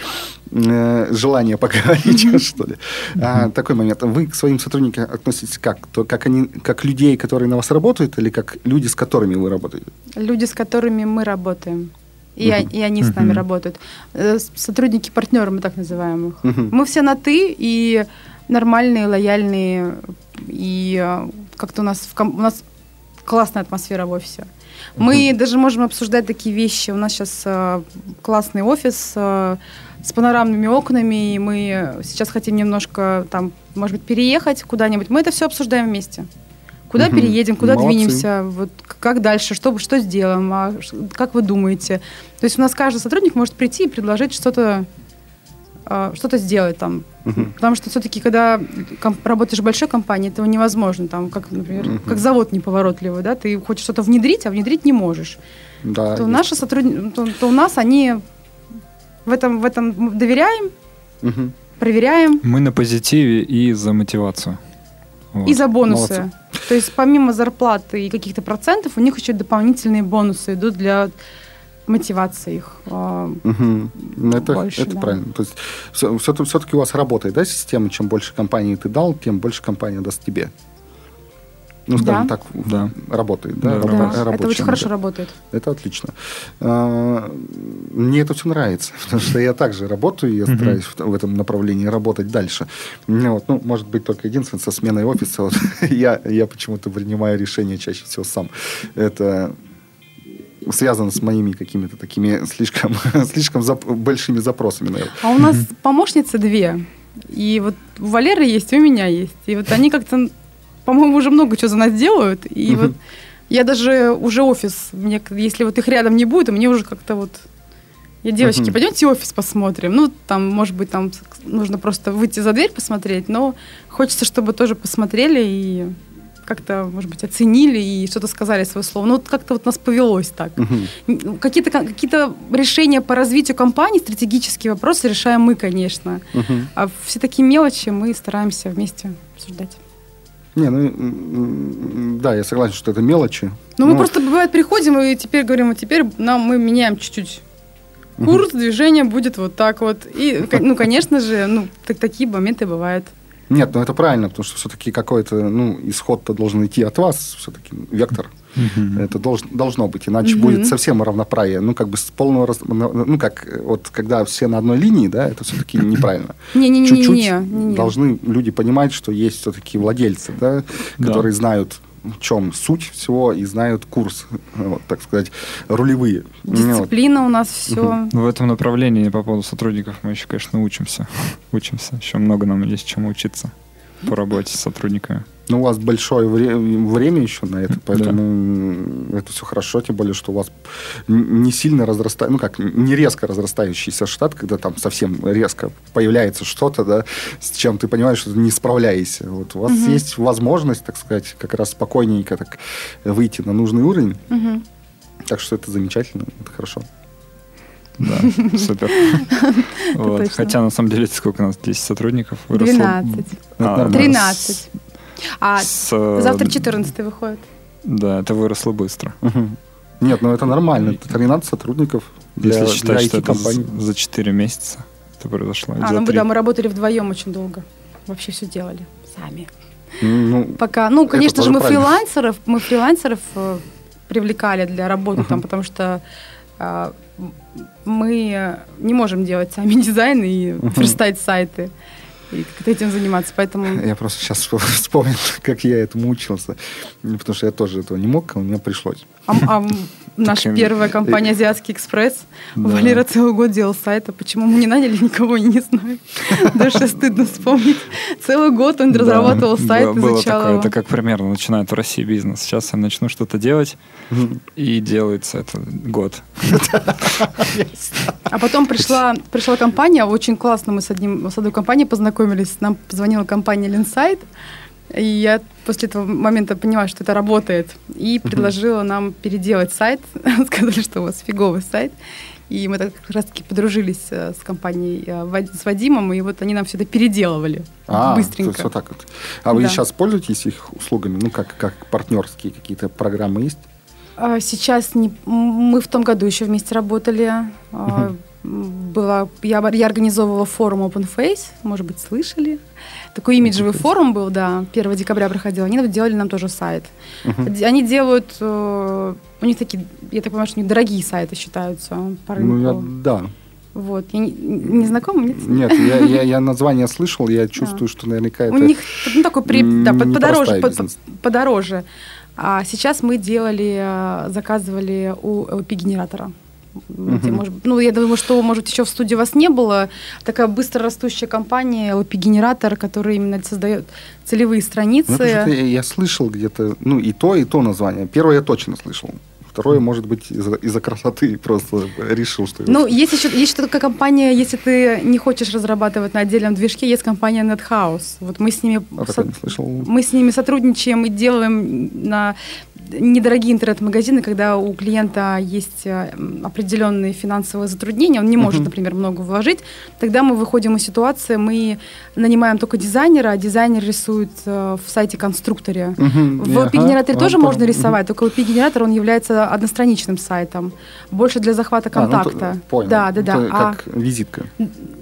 э, желание поговорить, что ли. А, такой момент. Вы к своим сотрудникам относитесь как? То, как они, как людей, которые на вас работают, или как люди, с которыми вы работаете? Люди, с которыми мы работаем. И, uh-huh. и они с нами uh-huh. работают. Э, сотрудники-партнеры, мы так называем их. Uh-huh. Мы все на «ты», и нормальные, лояльные, и э, как-то у нас, в, у нас классная атмосфера в офисе. Мы uh-huh. даже можем обсуждать такие вещи. У нас сейчас э, классный офис э, с панорамными окнами, и мы сейчас хотим немножко там, может быть, переехать куда-нибудь. Мы это все обсуждаем вместе. Куда угу. переедем, куда Молодцы. двинемся, вот как дальше, что, что сделаем, а как вы думаете? То есть у нас каждый сотрудник может прийти и предложить что-то а, что-то сделать там. Угу. Потому что все-таки, когда работаешь в большой компании, этого невозможно. Там, как, например, угу. как завод неповоротливый, да, ты хочешь что-то внедрить, а внедрить не можешь. Да, то наши сотрудники, то, то у нас они в этом, в этом доверяем, угу. проверяем. Мы на позитиве и за мотивацию. Вот. И за бонусы. Молодцы. То есть помимо зарплаты и каких-то процентов, у них еще дополнительные бонусы идут для мотивации их. Угу. Это, больше, это да. правильно. То есть все, все, все-таки у вас работает да, система, чем больше компаний ты дал, тем больше компания даст тебе. Ну, скажем да. так, да. работает. Да, да. да. это очень хорошо работает. Это отлично. А, мне это все нравится, потому что я также работаю, я стараюсь в этом направлении работать дальше. Вот, ну, может быть, только единственное, со сменой офиса вот, я, я почему-то принимаю решение чаще всего сам. Это связано с моими какими-то такими слишком, слишком зап большими запросами, наверное. А у нас помощницы две. И вот у Валеры есть, и у меня есть. И вот они как-то, по-моему, уже много чего за нас делают. И вот я даже уже офис, мне, если вот их рядом не будет, мне уже как-то вот я, девочки, uh-huh. пойдемте офис посмотрим. Ну, там, может быть, там нужно просто выйти за дверь посмотреть, но хочется, чтобы тоже посмотрели и как-то, может быть, оценили и что-то сказали свое слово. Ну, вот как-то вот нас повелось так. Uh-huh. Какие-то, какие-то решения по развитию компании, стратегические вопросы решаем мы, конечно. Uh-huh. А все такие мелочи мы стараемся вместе обсуждать. Не, ну, да, я согласен, что это мелочи. Ну, но... мы просто, бывает, приходим и теперь говорим, вот теперь нам мы меняем чуть-чуть курс движения будет вот так вот. И, ну, конечно же, ну, так, такие моменты бывают. Нет, ну это правильно, потому что все-таки какой-то, ну, исход-то должен идти от вас, все-таки вектор. Uh-huh. Это долж, должно быть, иначе uh-huh. будет совсем равноправие. Ну, как бы с полного... Ну, как вот когда все на одной линии, да, это все-таки неправильно. Чуть-чуть должны люди понимать, что есть все-таки владельцы, да, которые знают в чем суть всего и знают курс, вот, так сказать, рулевые. Дисциплина вот. у нас все. В этом направлении по поводу сотрудников мы еще, конечно, учимся. учимся. Еще много нам есть чему учиться по работе с сотрудниками. Ну, у вас большое вре- время еще на это, поэтому да. это все хорошо, тем более, что у вас не сильно разрастает, ну как, не резко разрастающийся штат, когда там совсем резко появляется что-то, да, с чем ты понимаешь, что ты не справляешься. Вот у вас угу. есть возможность, так сказать, как раз спокойненько так выйти на нужный уровень. Угу. Так что это замечательно, это хорошо. Да, супер. Хотя, на самом деле, сколько у нас? 10 сотрудников выросло? 12. 13. А с... завтра 14 выходит. Да, это выросло быстро. Нет, ну это нормально. 13 сотрудников для, Если считать, для что это за 4 месяца это произошло. А, ну 3. да, мы работали вдвоем очень долго. Вообще все делали сами. Ну, Пока, ну, конечно же, мы правильно. фрилансеров, мы фрилансеров э, привлекали для работы uh-huh. там, потому что э, мы не можем делать сами дизайн и верстать сайты и как этим заниматься, поэтому... Я просто сейчас вспомнил, как я этому учился, потому что я тоже этого не мог, а мне пришлось. А, а наша первая компания «Азиатский экспресс», да. Валера целый год делал сайт, а почему мы не наняли, никого не знаю. Даже стыдно вспомнить. Целый год он разрабатывал сайт, изучал его. Это как примерно начинает в России бизнес. Сейчас я начну что-то делать, и делается это год. А потом пришла, пришла компания, очень классно мы с, одним, с одной компанией познакомились, нам позвонила компания Linsight, и я после этого момента поняла, что это работает, и предложила нам переделать сайт, сказали, что у вас фиговый сайт, и мы так как раз-таки подружились э, с компанией, э, с Вадимом, и вот они нам все это переделывали а, быстренько. все так вот. А вы да. сейчас пользуетесь их услугами? Ну, как, как партнерские какие-то программы есть? А, сейчас не, мы в том году еще вместе работали. Uh-huh. Была, я, я организовывала форум Open Face, может быть, слышали. Такой имиджевый форум был, да, 1 декабря проходил. Они делали нам тоже сайт. Uh-huh. Они делают, э, у них такие, я так понимаю, что у них дорогие сайты считаются по рынку. Ну, я, да. Вот. Я не, не знаком? Нет, нет я, я, я название слышал, я чувствую, что наверняка это У них ну, такой при, да, подороже, под, подороже. А сейчас мы делали, э, заказывали у LP-генератора. Где, может, ну, я думаю, что, может, еще в студии вас не было. Такая быстро растущая компания LP-генератор, который именно создает целевые страницы. Ну, я, я слышал где-то, ну, и то, и то название. Первое я точно слышал. Второе, может быть, из-за, из красоты просто решил, что... Ну, есть еще, есть еще такая компания, если ты не хочешь разрабатывать на отдельном движке, есть компания NetHouse. Вот мы с ними... А со... Мы с ними сотрудничаем и делаем на недорогие интернет-магазины, когда у клиента есть э, определенные финансовые затруднения, он не может, uh-huh. например, много вложить, тогда мы выходим из ситуации, мы нанимаем только дизайнера, а дизайнер рисует э, в сайте конструкторе. Uh-huh. В OP-генераторе тоже uh-huh. можно рисовать, только OP-генератор, он является одностраничным сайтом, больше для захвата контакта. А, ну, понял. Да, да, да. Это а, как визитка.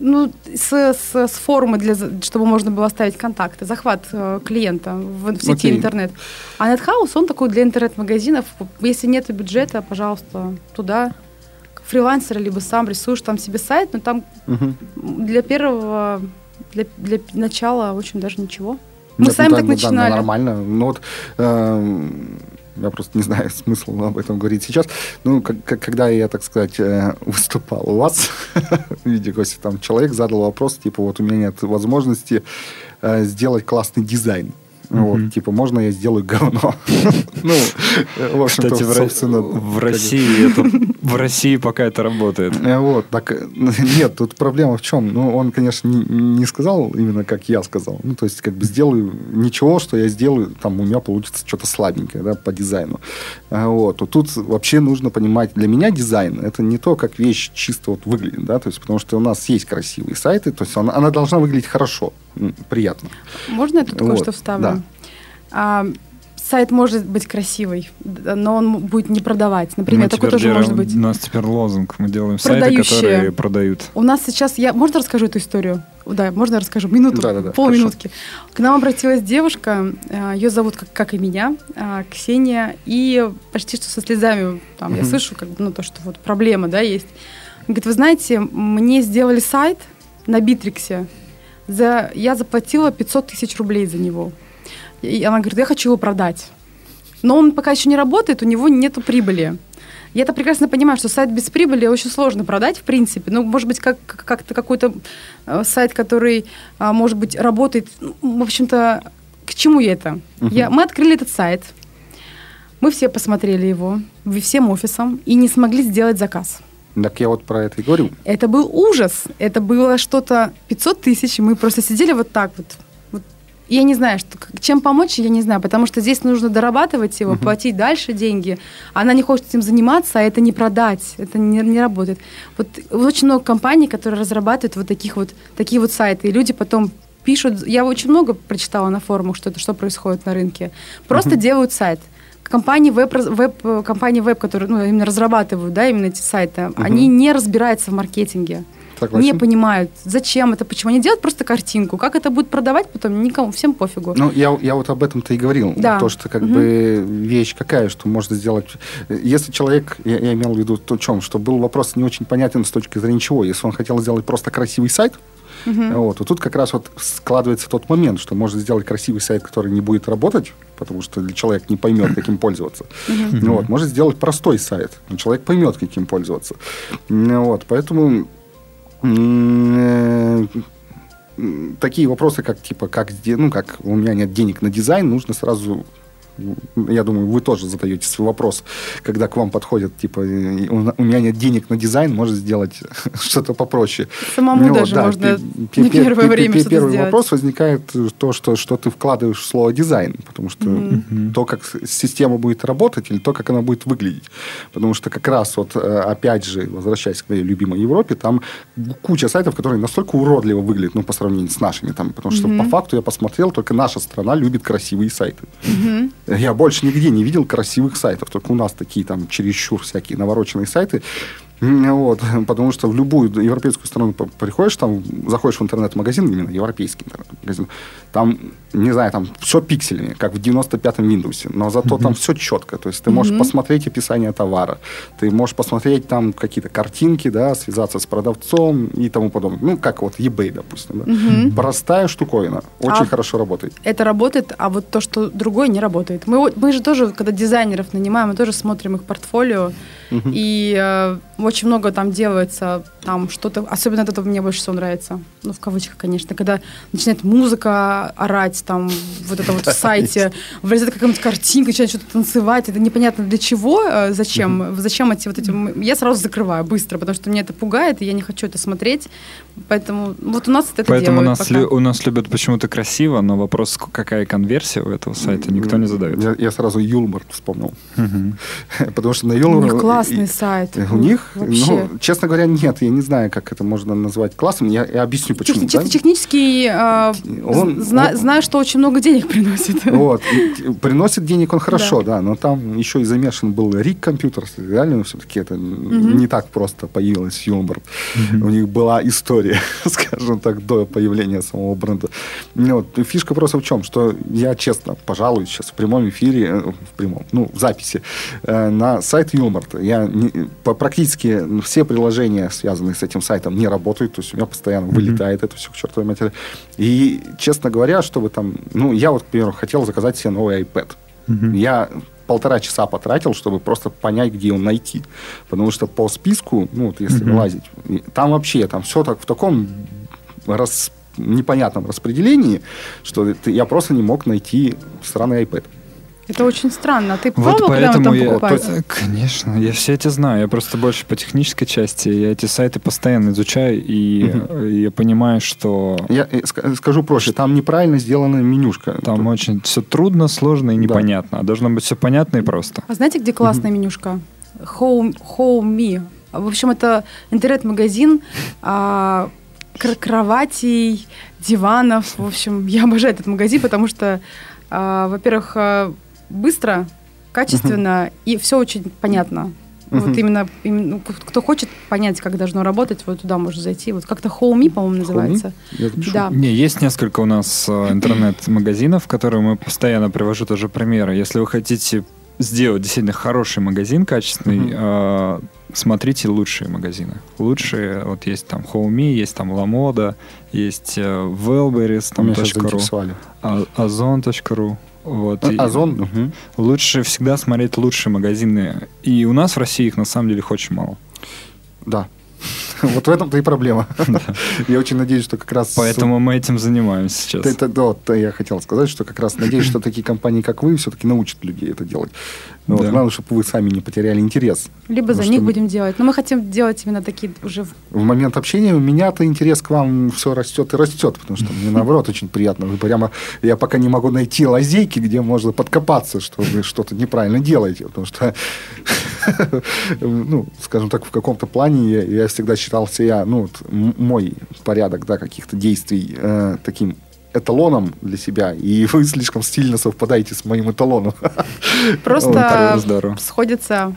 Ну, с, с, с формы, для, чтобы можно было оставить контакты, захват э, клиента в, в сети okay. интернет. А NetHouse, он такой для интернет-магазинов. Если нет бюджета, пожалуйста, туда фрилансер, либо сам рисуешь там себе сайт, но там угу. для первого, для, для начала очень даже ничего. Мы Нет, сами ну, так да, начинали. Да, нормально. Ну вот э, Я просто не знаю смысла об этом говорить сейчас. Ну, как, когда я, так сказать, э, выступал у вас в виде гостя, там человек задал вопрос, типа, вот у меня нет возможности э, сделать классный дизайн. Mm-hmm. Вот, типа, можно я сделаю говно? Ну, в общем-то, собственно... В России это... В России пока это работает. Э, вот, так... Нет, тут проблема в чем? Ну, он, конечно, не сказал именно, как я сказал. Ну, то есть, как бы сделаю ничего, что я сделаю, там, у меня получится что-то слабенькое, да, по дизайну. Э, вот. Тут вообще нужно понимать, для меня дизайн это не то, как вещь чисто вот выглядит, да, то есть, потому что у нас есть красивые сайты, то есть она, она должна выглядеть хорошо, приятно. Можно я тут вот. кое-что вставлю? Да. А, сайт может быть красивый, но он будет не продавать. Например, мы такой тоже может быть. У нас теперь лозунг. Мы делаем Продающие. сайты, которые продают. У нас сейчас... Я, можно расскажу эту историю? Да, можно я расскажу? Минуту, да, да, да, полминутки. Хорошо. К нам обратилась девушка, э, ее зовут, как, как и меня, э, Ксения, и почти что со слезами, там, угу. я слышу, как бы, ну, то, что вот проблема, да, есть. Говорит, вы знаете, мне сделали сайт на Битриксе, за, я заплатила 500 тысяч рублей за него. И она говорит, я хочу его продать. Но он пока еще не работает, у него нет прибыли. Я это прекрасно понимаю, что сайт без прибыли очень сложно продать, в принципе. Ну, может быть, как, как-то какой-то э, сайт, который, э, может быть, работает. Ну, в общем-то, к чему я это? Uh-huh. Я, мы открыли этот сайт, мы все посмотрели его, всем офисом, и не смогли сделать заказ. Так я вот про это и говорю. Это был ужас. Это было что-то 500 тысяч. Мы просто сидели вот так вот я не знаю, что, чем помочь, я не знаю, потому что здесь нужно дорабатывать его, uh-huh. платить дальше деньги. Она не хочет этим заниматься, а это не продать, это не, не работает. Вот очень много компаний, которые разрабатывают вот таких вот такие вот сайты, и люди потом пишут. Я очень много прочитала на форумах, что это что происходит на рынке. Просто uh-huh. делают сайт компании веб, веб компании веб, которые ну, именно разрабатывают, да, именно эти сайты, uh-huh. они не разбираются в маркетинге. Согласен. не понимают, зачем это, почему. Они делают просто картинку. Как это будет продавать потом, никому, всем пофигу. Ну, я, я вот об этом-то и говорил. Да. То, что как угу. бы вещь какая, что можно сделать. Если человек, я, я имел в виду то, чем, что был вопрос не очень понятен с точки зрения чего. Если он хотел сделать просто красивый сайт, Uh-huh. Вот. И тут как раз вот складывается тот момент, что можно сделать красивый сайт, который не будет работать, потому что человек не поймет, каким пользоваться. Uh-huh. Вот. Может сделать простой сайт, но человек поймет, каким пользоваться. Вот. Поэтому Э, такие вопросы, как типа, как, ну, как у меня нет денег на дизайн, нужно сразу я думаю, вы тоже задаете свой вопрос, когда к вам подходят, типа, у меня нет денег на дизайн, может сделать что-то попроще. Самому ну, даже да, можно не первое время пи- Первый вопрос возникает то, что, что ты вкладываешь в слово дизайн, потому что mm-hmm. то, как система будет работать, или то, как она будет выглядеть. Потому что как раз вот, э, опять же, возвращаясь к моей любимой Европе, там куча сайтов, которые настолько уродливо выглядят, ну, по сравнению с нашими, там, потому что mm-hmm. по факту я посмотрел, только наша страна любит красивые сайты. Mm-hmm. Я больше нигде не видел красивых сайтов, только у нас такие там чересчур всякие навороченные сайты. Вот, потому что в любую европейскую страну приходишь, там, заходишь в интернет-магазин, именно европейский интернет-магазин, там, не знаю, там все пикселями, как в 95-м Windows, но зато mm-hmm. там все четко. То есть ты можешь mm-hmm. посмотреть описание товара, ты можешь посмотреть там какие-то картинки, да, связаться с продавцом и тому подобное. Ну, как вот eBay, допустим. Да. Mm-hmm. Простая штуковина, очень а хорошо работает. Это работает, а вот то, что другое, не работает. Мы, мы же тоже, когда дизайнеров нанимаем, мы тоже смотрим их портфолио, и э, очень много там делается, там что-то, особенно это мне больше всего нравится, ну, в кавычках, конечно, когда начинает музыка орать, там, вот это вот в сайте, вылезает какая-нибудь картинка, начинает что-то танцевать, это непонятно для чего, э, зачем, зачем эти вот эти, я сразу закрываю быстро, потому что меня это пугает, и я не хочу это смотреть, поэтому вот у нас это Поэтому у нас, лю, у нас любят почему-то красиво, но вопрос, какая конверсия у этого сайта, никто не задает. Я, я сразу Юлмарт вспомнил, потому что на Юлмарт... Классный сайт. У них, ну, честно говоря, нет, я не знаю, как это можно назвать классом, я, я объясню, почему. Чисто да? технический, э, он, зна, он, знаю, что очень много денег приносит. Вот, приносит денег он хорошо, да, да но там еще и замешан был Рик компьютер, реально все-таки это угу. не так просто появилось. Угу. У них была история, скажем так, до появления самого бренда. Вот, фишка просто в чем, что я честно, пожалуй, сейчас в прямом эфире, э, в прямом, ну, в записи, э, на сайт Юмборд. Я не, по, практически все приложения, связанные с этим сайтом, не работают, то есть у меня постоянно вылетает это все к чертовой матери. И, честно говоря, чтобы там... Ну, я вот, к примеру, хотел заказать себе новый iPad. Mm-hmm. Я полтора часа потратил, чтобы просто понять, где его найти. Потому что по списку, ну, вот если mm-hmm. лазить, там вообще, там все так в таком рас, непонятном распределении, что я просто не мог найти странный iPad. Это очень странно. Ты вот поэтому я, покупать? Конечно, я все эти знаю. Я просто больше по технической части. Я эти сайты постоянно изучаю, и угу. я понимаю, что... Я э, скажу проще, там неправильно сделана менюшка. Там Тут... очень все трудно, сложно и непонятно. Да. А должно быть все понятно и просто. А знаете, где классная угу. менюшка? Home, Home Me. В общем, это интернет-магазин а, кроватей, диванов. В общем, я обожаю этот магазин, потому что, а, во-первых, а, быстро, качественно uh-huh. и все очень понятно. Uh-huh. Вот именно, именно, ну, кто хочет понять, как должно работать, вот туда может зайти. Вот как-то Home по-моему, называется. Да. Не, есть несколько у нас э, интернет-магазинов, в которые мы постоянно привожу тоже примеры. Если вы хотите сделать действительно хороший магазин, качественный, uh-huh. э, смотрите лучшие магазины. Лучшие, вот есть там Home, есть там Lamoda, есть э, Wellberries, там .ru, а, Ozon.ru. Вот. А, Озон? Угу. Лучше всегда смотреть лучшие магазины. И у нас в России их на самом деле очень мало. Да. Вот в этом-то и проблема. Я очень надеюсь, что как раз... Поэтому мы этим занимаемся сейчас. Это, да, вот я хотел сказать, что как раз надеюсь, что такие компании, как вы, все-таки научат людей это делать. Ну, вот, Главное, чтобы вы сами не потеряли интерес. Либо за них мы... будем делать. Но мы хотим делать именно такие уже... В момент общения у меня-то интерес к вам все растет и растет, потому что мне, наоборот, очень приятно. Вы прямо... Я пока не могу найти лазейки, где можно подкопаться, что вы что-то неправильно делаете, потому что, ну, скажем так, в каком-то плане я, я всегда считал себя, ну, вот, мой порядок, да, каких-то действий э, таким эталоном для себя, и вы слишком сильно совпадаете с моим эталоном. Просто сходится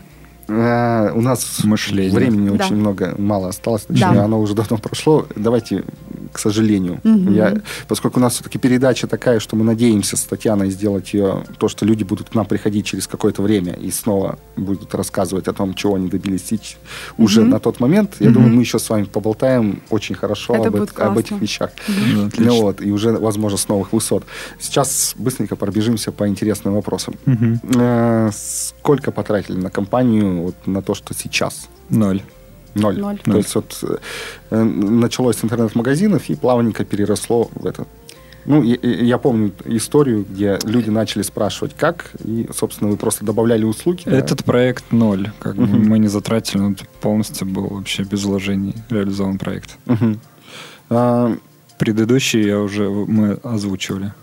э, у нас Мышление. времени да. очень много, мало осталось. Точнее, да. оно уже давно прошло. Давайте к сожалению. Угу. Я, поскольку у нас все-таки передача такая, что мы надеемся с Татьяной сделать ее, то, что люди будут к нам приходить через какое-то время и снова будут рассказывать о том, чего они добились угу. уже на тот момент. Я угу. думаю, мы еще с вами поболтаем очень хорошо об, об этих вещах. Угу. Ну, вот, и уже, возможно, с новых высот. Сейчас быстренько пробежимся по интересным вопросам. Угу. Э, сколько потратили на компанию вот, на то, что сейчас? Ноль. Ноль. Ноль. То есть вот э, началось с интернет-магазинов и плавненько переросло в это. Ну, я, я помню историю, где люди начали спрашивать, как, и, собственно, вы просто добавляли услуги. Этот да? проект ноль. Как uh-huh. мы не затратили, он полностью был вообще без вложений реализован проект. Uh-huh. А... Предыдущий я уже мы озвучивали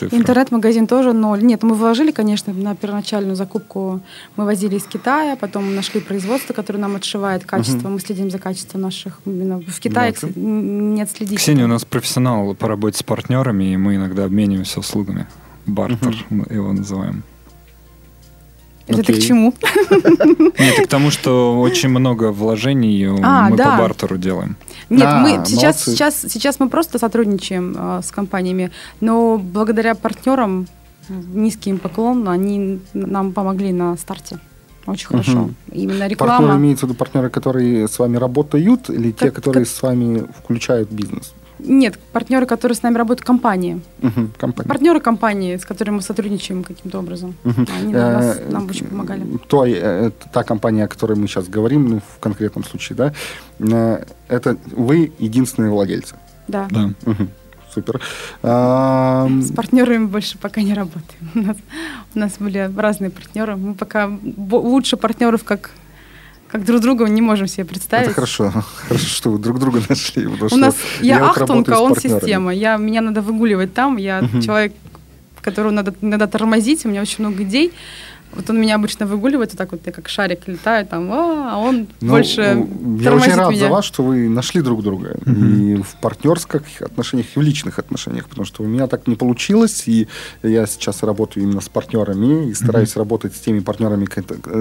Интернет-магазин тоже ноль. Нет, мы вложили, конечно, на первоначальную закупку. Мы возили из Китая, потом нашли производство, которое нам отшивает качество. Угу. Мы следим за качеством наших. Именно в Китае Молодцы. не отследить. Ксения у нас профессионал по работе с партнерами, и мы иногда обмениваемся услугами. Бартер угу. мы его называем. Это ты к чему? Нет, к тому, что очень много вложений а, мы да. по бартеру делаем. Нет, а, мы сейчас, сейчас, сейчас мы просто сотрудничаем э, с компаниями, но благодаря партнерам низкий им поклон, они нам помогли на старте. Очень хорошо. Угу. Именно реклама. Партнеры имеются в виду партнеры, которые с вами работают, или как, те, которые как... с вами включают бизнес? Нет, партнеры, которые с нами работают, компании. Угу, компании. Партнеры компании, с которыми мы сотрудничаем каким-то образом. Угу. Они нам, нас, нам очень помогали. То, э, та компания, о которой мы сейчас говорим, ну, в конкретном случае, да, э, это вы единственные владельцы. Да. да. Угу. Супер. А... С партнерами больше пока не работаем. У нас, у нас были разные партнеры. Мы пока лучше партнеров, как как друг друга не можем себе представить. Это хорошо. Хорошо, что вы друг друга нашли. У нас я, я Ахтунг, а он система. Я, меня надо выгуливать там. Я угу. человек, которого надо, надо тормозить. У меня очень много идей. Вот он меня обычно выгуливает, вот так вот я как шарик летаю, там, а он ну, больше Я очень рад меня. за вас, что вы нашли друг друга. Mm-hmm. И в партнерских отношениях, и в личных отношениях, потому что у меня так не получилось, и я сейчас работаю именно с партнерами, и стараюсь mm-hmm. работать с теми партнерами,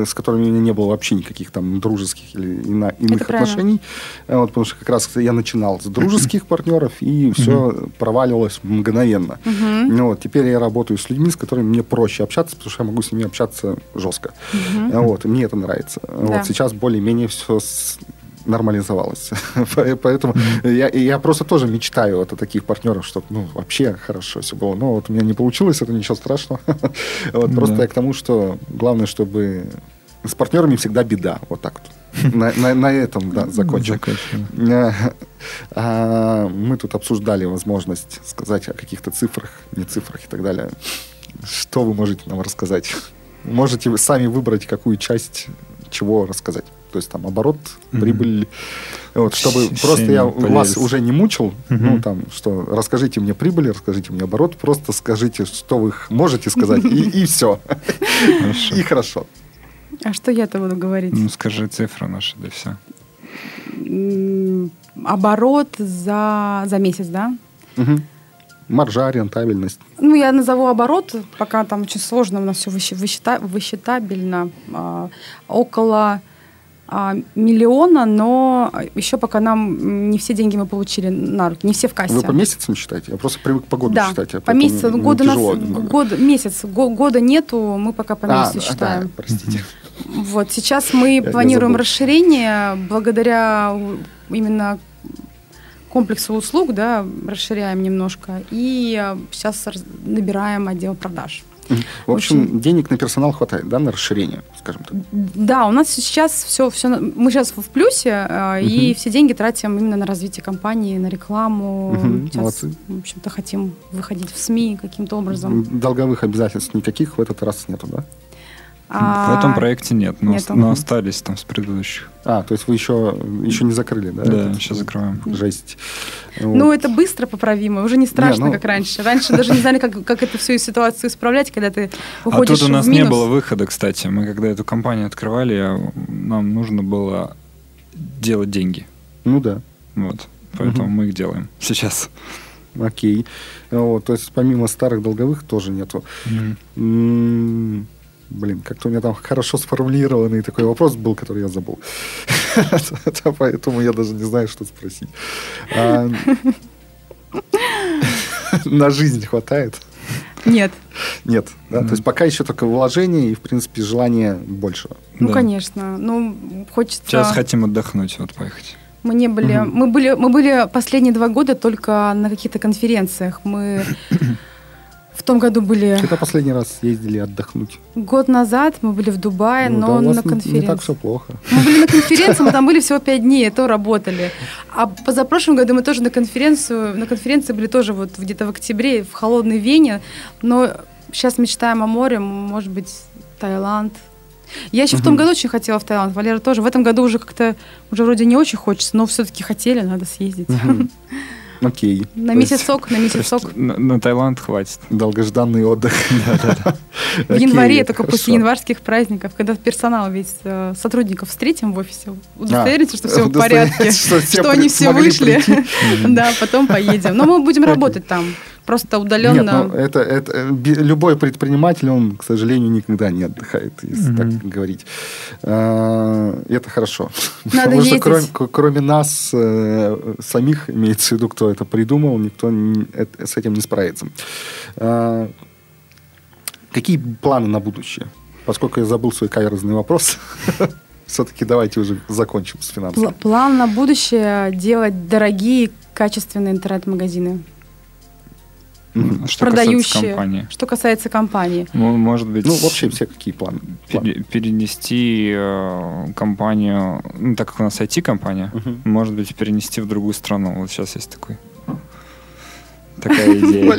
с которыми у меня не было вообще никаких там дружеских или иных Это отношений. Вот, потому что как раз я начинал с дружеских партнеров, и все проваливалось мгновенно. Вот, теперь я работаю с людьми, с которыми мне проще общаться, потому что я могу с ними общаться общаться жестко. Угу. Вот, и мне это нравится. Да. Вот сейчас более-менее все с нормализовалось. Поэтому я, я просто тоже мечтаю вот о таких партнерах, чтобы ну, вообще хорошо все было. Но вот у меня не получилось, это ничего страшного. вот просто я к тому, что главное, чтобы с партнерами всегда беда. Вот так вот. На, на, на этом, да, закончим. А, мы тут обсуждали возможность сказать о каких-то цифрах, не цифрах и так далее. Что вы можете нам рассказать? Можете вы сами выбрать, какую часть чего рассказать. То есть там оборот, mm-hmm. прибыль. Вот, чтобы С- просто я поверить. вас уже не мучил, mm-hmm. ну там, что расскажите мне прибыль, расскажите мне оборот, просто скажите, что вы можете сказать, и, и все. И хорошо. А что я-то буду говорить? Ну, скажи цифру нашу, да все. Оборот за, за месяц, да? Угу. Маржа, рентабельность. Ну, я назову оборот, пока там очень сложно у нас все высчита, высчитабельно. А, около а, миллиона, но еще пока нам не все деньги мы получили на руки, не все в кассе. Вы по месяцам считаете? Я просто привык по году да, считать. А по месяцу. Года нас, год, месяц, года нету, мы пока по месяцу а, считаем. Да, простите. Вот, сейчас мы я планируем расширение благодаря именно комплексу услуг, да, расширяем немножко, и сейчас набираем отдел продаж. В общем, Очень... денег на персонал хватает, да, на расширение, скажем так? Да, у нас сейчас все, все мы сейчас в плюсе, uh и все деньги тратим именно на развитие компании, на рекламу. uh Сейчас, Молодцы. в общем-то, хотим выходить в СМИ каким-то образом. Долговых обязательств никаких в этот раз нету, да? А... В этом проекте нет, но, Нету. но остались там с предыдущих. А, то есть вы еще, еще не закрыли, да? Да, это? сейчас закрываем. Жесть. Ну, вот. это быстро поправимо, уже не страшно, не, ну... как раньше. Раньше даже не знали, как, как эту всю ситуацию исправлять, когда ты уходишь А тут у нас не было выхода, кстати. Мы когда эту компанию открывали, нам нужно было делать деньги. Ну да. Вот. Поэтому угу. мы их делаем сейчас. Окей. Вот, то есть помимо старых долговых тоже нету. Mm. Блин, как-то у меня там хорошо сформулированный такой вопрос был, который я забыл. Поэтому я даже не знаю, что спросить. А, на жизнь хватает? Нет. Нет, да? То есть пока еще только вложение и, в принципе, желание больше. Ну, конечно. Ну, хочется... Сейчас хотим отдохнуть, вот поехать. Мы не были, мы были, мы были последние два года только на каких-то конференциях. Мы в том году были... Когда последний раз ездили отдохнуть? Год назад мы были в Дубае, ну, но да, на конференции. Не так все плохо. Мы были на конференции, мы там были всего пять дней, то работали. А позапрошлом году мы тоже на конференцию, на конференции были тоже вот где-то в октябре в холодной Вене, но сейчас мечтаем о море, может быть, Таиланд. Я еще угу. в том году очень хотела в Таиланд, Валера тоже. В этом году уже как-то уже вроде не очень хочется, но все-таки хотели, надо съездить. Угу. Окей. На месяцок, на месяцок. На, на Таиланд хватит. Долгожданный отдых. В январе, только после январских праздников, когда персонал весь э, сотрудников встретим в офисе, удостовериться, что все в порядке, что они все вышли. Да, потом поедем. Но мы будем работать там просто удаленно. Нет, ну, это, это, э, любой предприниматель, он, к сожалению, никогда не отдыхает, если mm-hmm. так говорить. А, это хорошо. Надо Потому ездить. что кроме, кроме нас э, самих, имеется в виду, кто это придумал, никто с этим не справится. А, какие планы на будущее? Поскольку я забыл свой каверзный вопрос, все-таки давайте уже закончим с финансами. План на будущее делать дорогие, качественные интернет-магазины что продающие. Касается компании. Что касается компании. Может быть... Ну, вообще все какие планы? планы? Перенести э, компанию, ну, так как у нас IT-компания, угу. может быть, перенести в другую страну. Вот сейчас есть такой такая идея.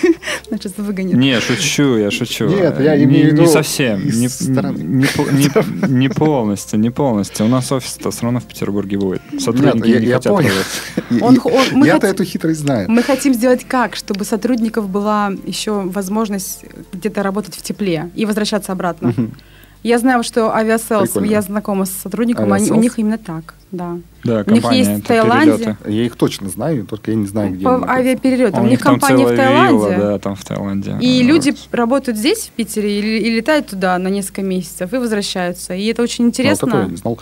Значит, выгонят. Не, шучу, я шучу. Нет, я имею в виду... Не совсем. Не, не, не полностью, не полностью. У нас офис-то все равно в Петербурге будет. Сотрудники Нет, я, не я хотят понял. Я-то эту хитрость знаю. Мы хотим сделать как? Чтобы сотрудников была еще возможность где-то работать в тепле и возвращаться обратно. Я знаю, что Aviasales, я знакома с сотрудником, они, у них именно так, да. Да, у них есть в Таиланде. Перелеты. Я их точно знаю, только я не знаю, где. По авиаперелетам. А у, у них компания в Таиланде. Вилла, да, там в Таиланде. И люди работают здесь, в Питере, и, и летают туда на несколько месяцев и возвращаются. И это очень интересно. Ну, я не знал.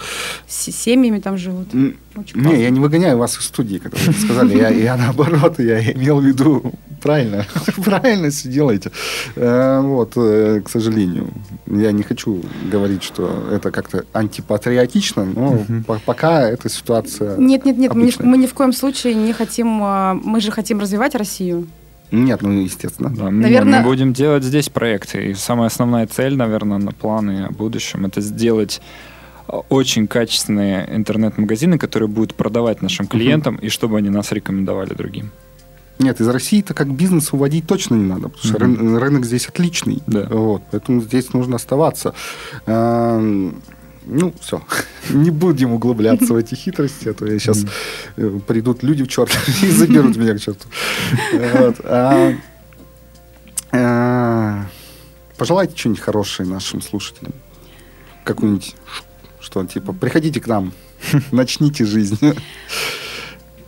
С семьями там живут. Очень не, я не выгоняю вас из студии, как вы сказали. Я, я наоборот, я имел в виду Правильно, правильно все делаете. Э, вот, э, к сожалению, я не хочу говорить, что это как-то антипатриотично, но пока эта ситуация Нет, нет, нет, мы ни, мы ни в коем случае не хотим, а, мы же хотим развивать Россию. Нет, ну, естественно. Да, наверное... Мы будем делать здесь проекты. И самая основная цель, наверное, на планы о будущем, это сделать очень качественные интернет-магазины, которые будут продавать нашим клиентам, uh-huh. и чтобы они нас рекомендовали другим. Нет, из России-то как бизнес уводить точно не надо, потому что mm-hmm. рынок здесь отличный. Да. Вот, поэтому здесь нужно оставаться. Эм, ну, все. Не будем углубляться в эти хитрости, а то я сейчас mm-hmm. придут люди в черт и заберут меня к черту. А, а, пожелайте что-нибудь хорошее нашим слушателям. Какую-нибудь что типа, приходите к нам, начните жизнь.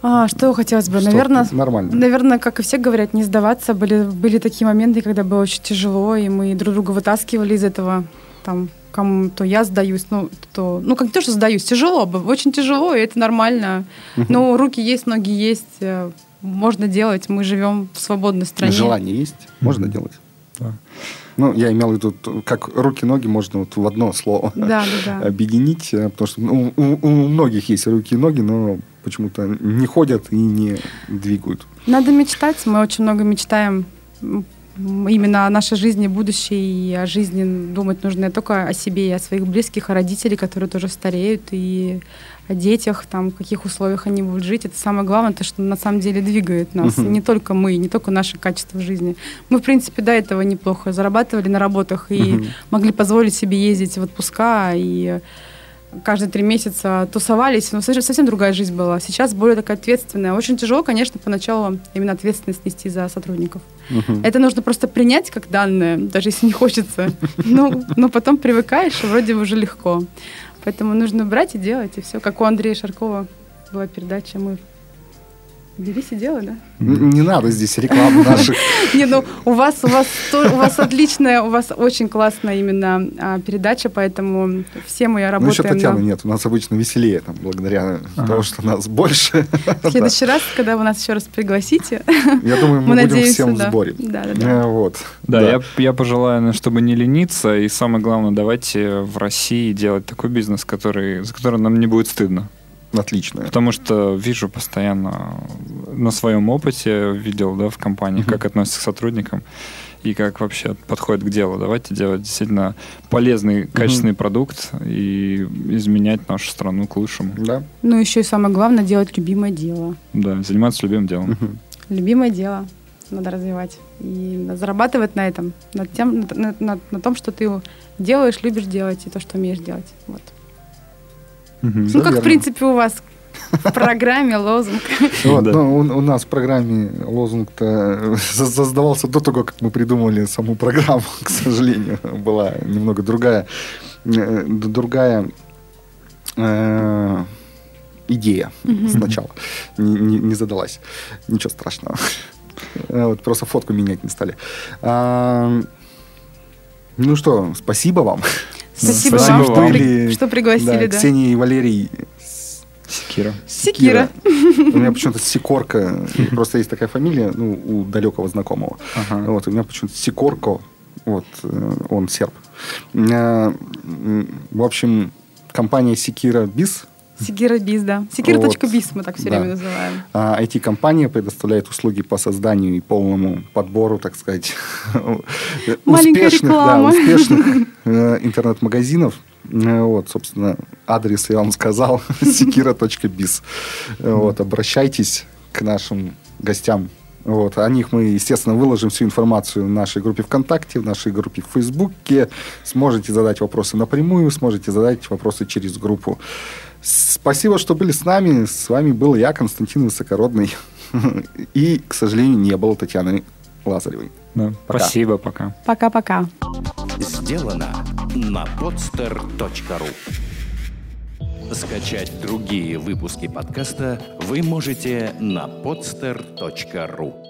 А, что хотелось бы? Что наверное, нормально. Наверное, как и все говорят, не сдаваться. Были, были такие моменты, когда было очень тяжело, и мы друг друга вытаскивали из этого. Там, кому то я сдаюсь, ну, то, ну, как не то, что сдаюсь, тяжело, очень тяжело, и это нормально. Но руки есть, ноги есть, э, можно делать. Мы живем в свободной стране. Желание есть, можно делать. Да. Ну, я имел в виду, как руки-ноги можно вот в одно слово да, да, да. объединить, э, потому что ну, у, у многих есть руки и ноги, но почему-то не ходят и не двигают. Надо мечтать, мы очень много мечтаем именно о нашей жизни, будущей, и о жизни думать нужно не только о себе и о своих близких, о родителях, которые тоже стареют, и о детях, там, в каких условиях они будут жить. Это самое главное, то, что на самом деле двигает нас. Uh-huh. Не только мы, не только наше качество жизни. Мы, в принципе, до этого неплохо зарабатывали на работах и uh-huh. могли позволить себе ездить в отпуска и каждые три месяца тусовались, но совсем другая жизнь была. Сейчас более такая ответственная. Очень тяжело, конечно, поначалу именно ответственность нести за сотрудников. Угу. Это нужно просто принять как данное, даже если не хочется. Ну, но потом привыкаешь, и вроде уже легко. Поэтому нужно брать и делать, и все. Как у Андрея Шаркова была передача «Мы Бери сидела, да? Не надо здесь рекламу наших. Не, ну у вас у вас у вас отличная, у вас очень классная именно а, передача, поэтому все мы работаем. Ну еще Татьяны нет, у нас обычно веселее там, благодаря тому, что нас больше. В следующий раз, когда вы нас еще раз пригласите, я думаю, мы, будем всем в сборе. Да, да, да. Вот. Да, Я, я пожелаю, чтобы не лениться, и самое главное, давайте в России делать такой бизнес, который, за который нам не будет стыдно отличная. Потому что вижу постоянно на своем опыте, видел да, в компании, uh-huh. как относятся к сотрудникам и как вообще подходит к делу. Давайте делать действительно полезный, качественный uh-huh. продукт и изменять нашу страну к лучшему. Да. Ну, еще и самое главное, делать любимое дело. Да, заниматься любимым делом. Uh-huh. Любимое дело надо развивать. И зарабатывать на этом, на, тем, на, на, на том, что ты делаешь, любишь делать, и то, что умеешь делать. Вот. Угу, ну, как, в принципе, у вас в программе лозунг. Вот, да. ну, у, у нас в программе лозунг-то создавался до того, как мы придумали саму программу, к сожалению. Была немного другая, э, другая э, идея угу. сначала. Не, не, не задалась. Ничего страшного. Э, вот просто фотку менять не стали. А, ну что, спасибо вам. Спасибо, Спасибо вам, что, при, что пригласили. Да, да. Ксения и Валерий Секира. Секира. У меня почему-то Сикорка. Просто есть такая фамилия, ну, у далекого знакомого. Ага. Вот, у меня почему-то Сикорко. Вот, э, он серб. В общем, компания Секира Биз Секира Биз, да. Секира.биз вот. мы так все да. время называем. А, IT-компания предоставляет услуги по созданию и полному подбору, так сказать, успешных, да, успешных э, интернет-магазинов. Э, вот, собственно, адрес я вам сказал, sekira.biz. Вот, обращайтесь к нашим гостям вот. О них мы, естественно, выложим всю информацию в нашей группе ВКонтакте, в нашей группе в Фейсбуке. Сможете задать вопросы напрямую, сможете задать вопросы через группу. Спасибо, что были с нами. С вами был я, Константин Высокородный. И, к сожалению, не было Татьяны Лазаревой. Да. Пока. Спасибо, пока. Пока-пока. Сделано на podster.ru Скачать другие выпуски подкаста вы можете на podster.ru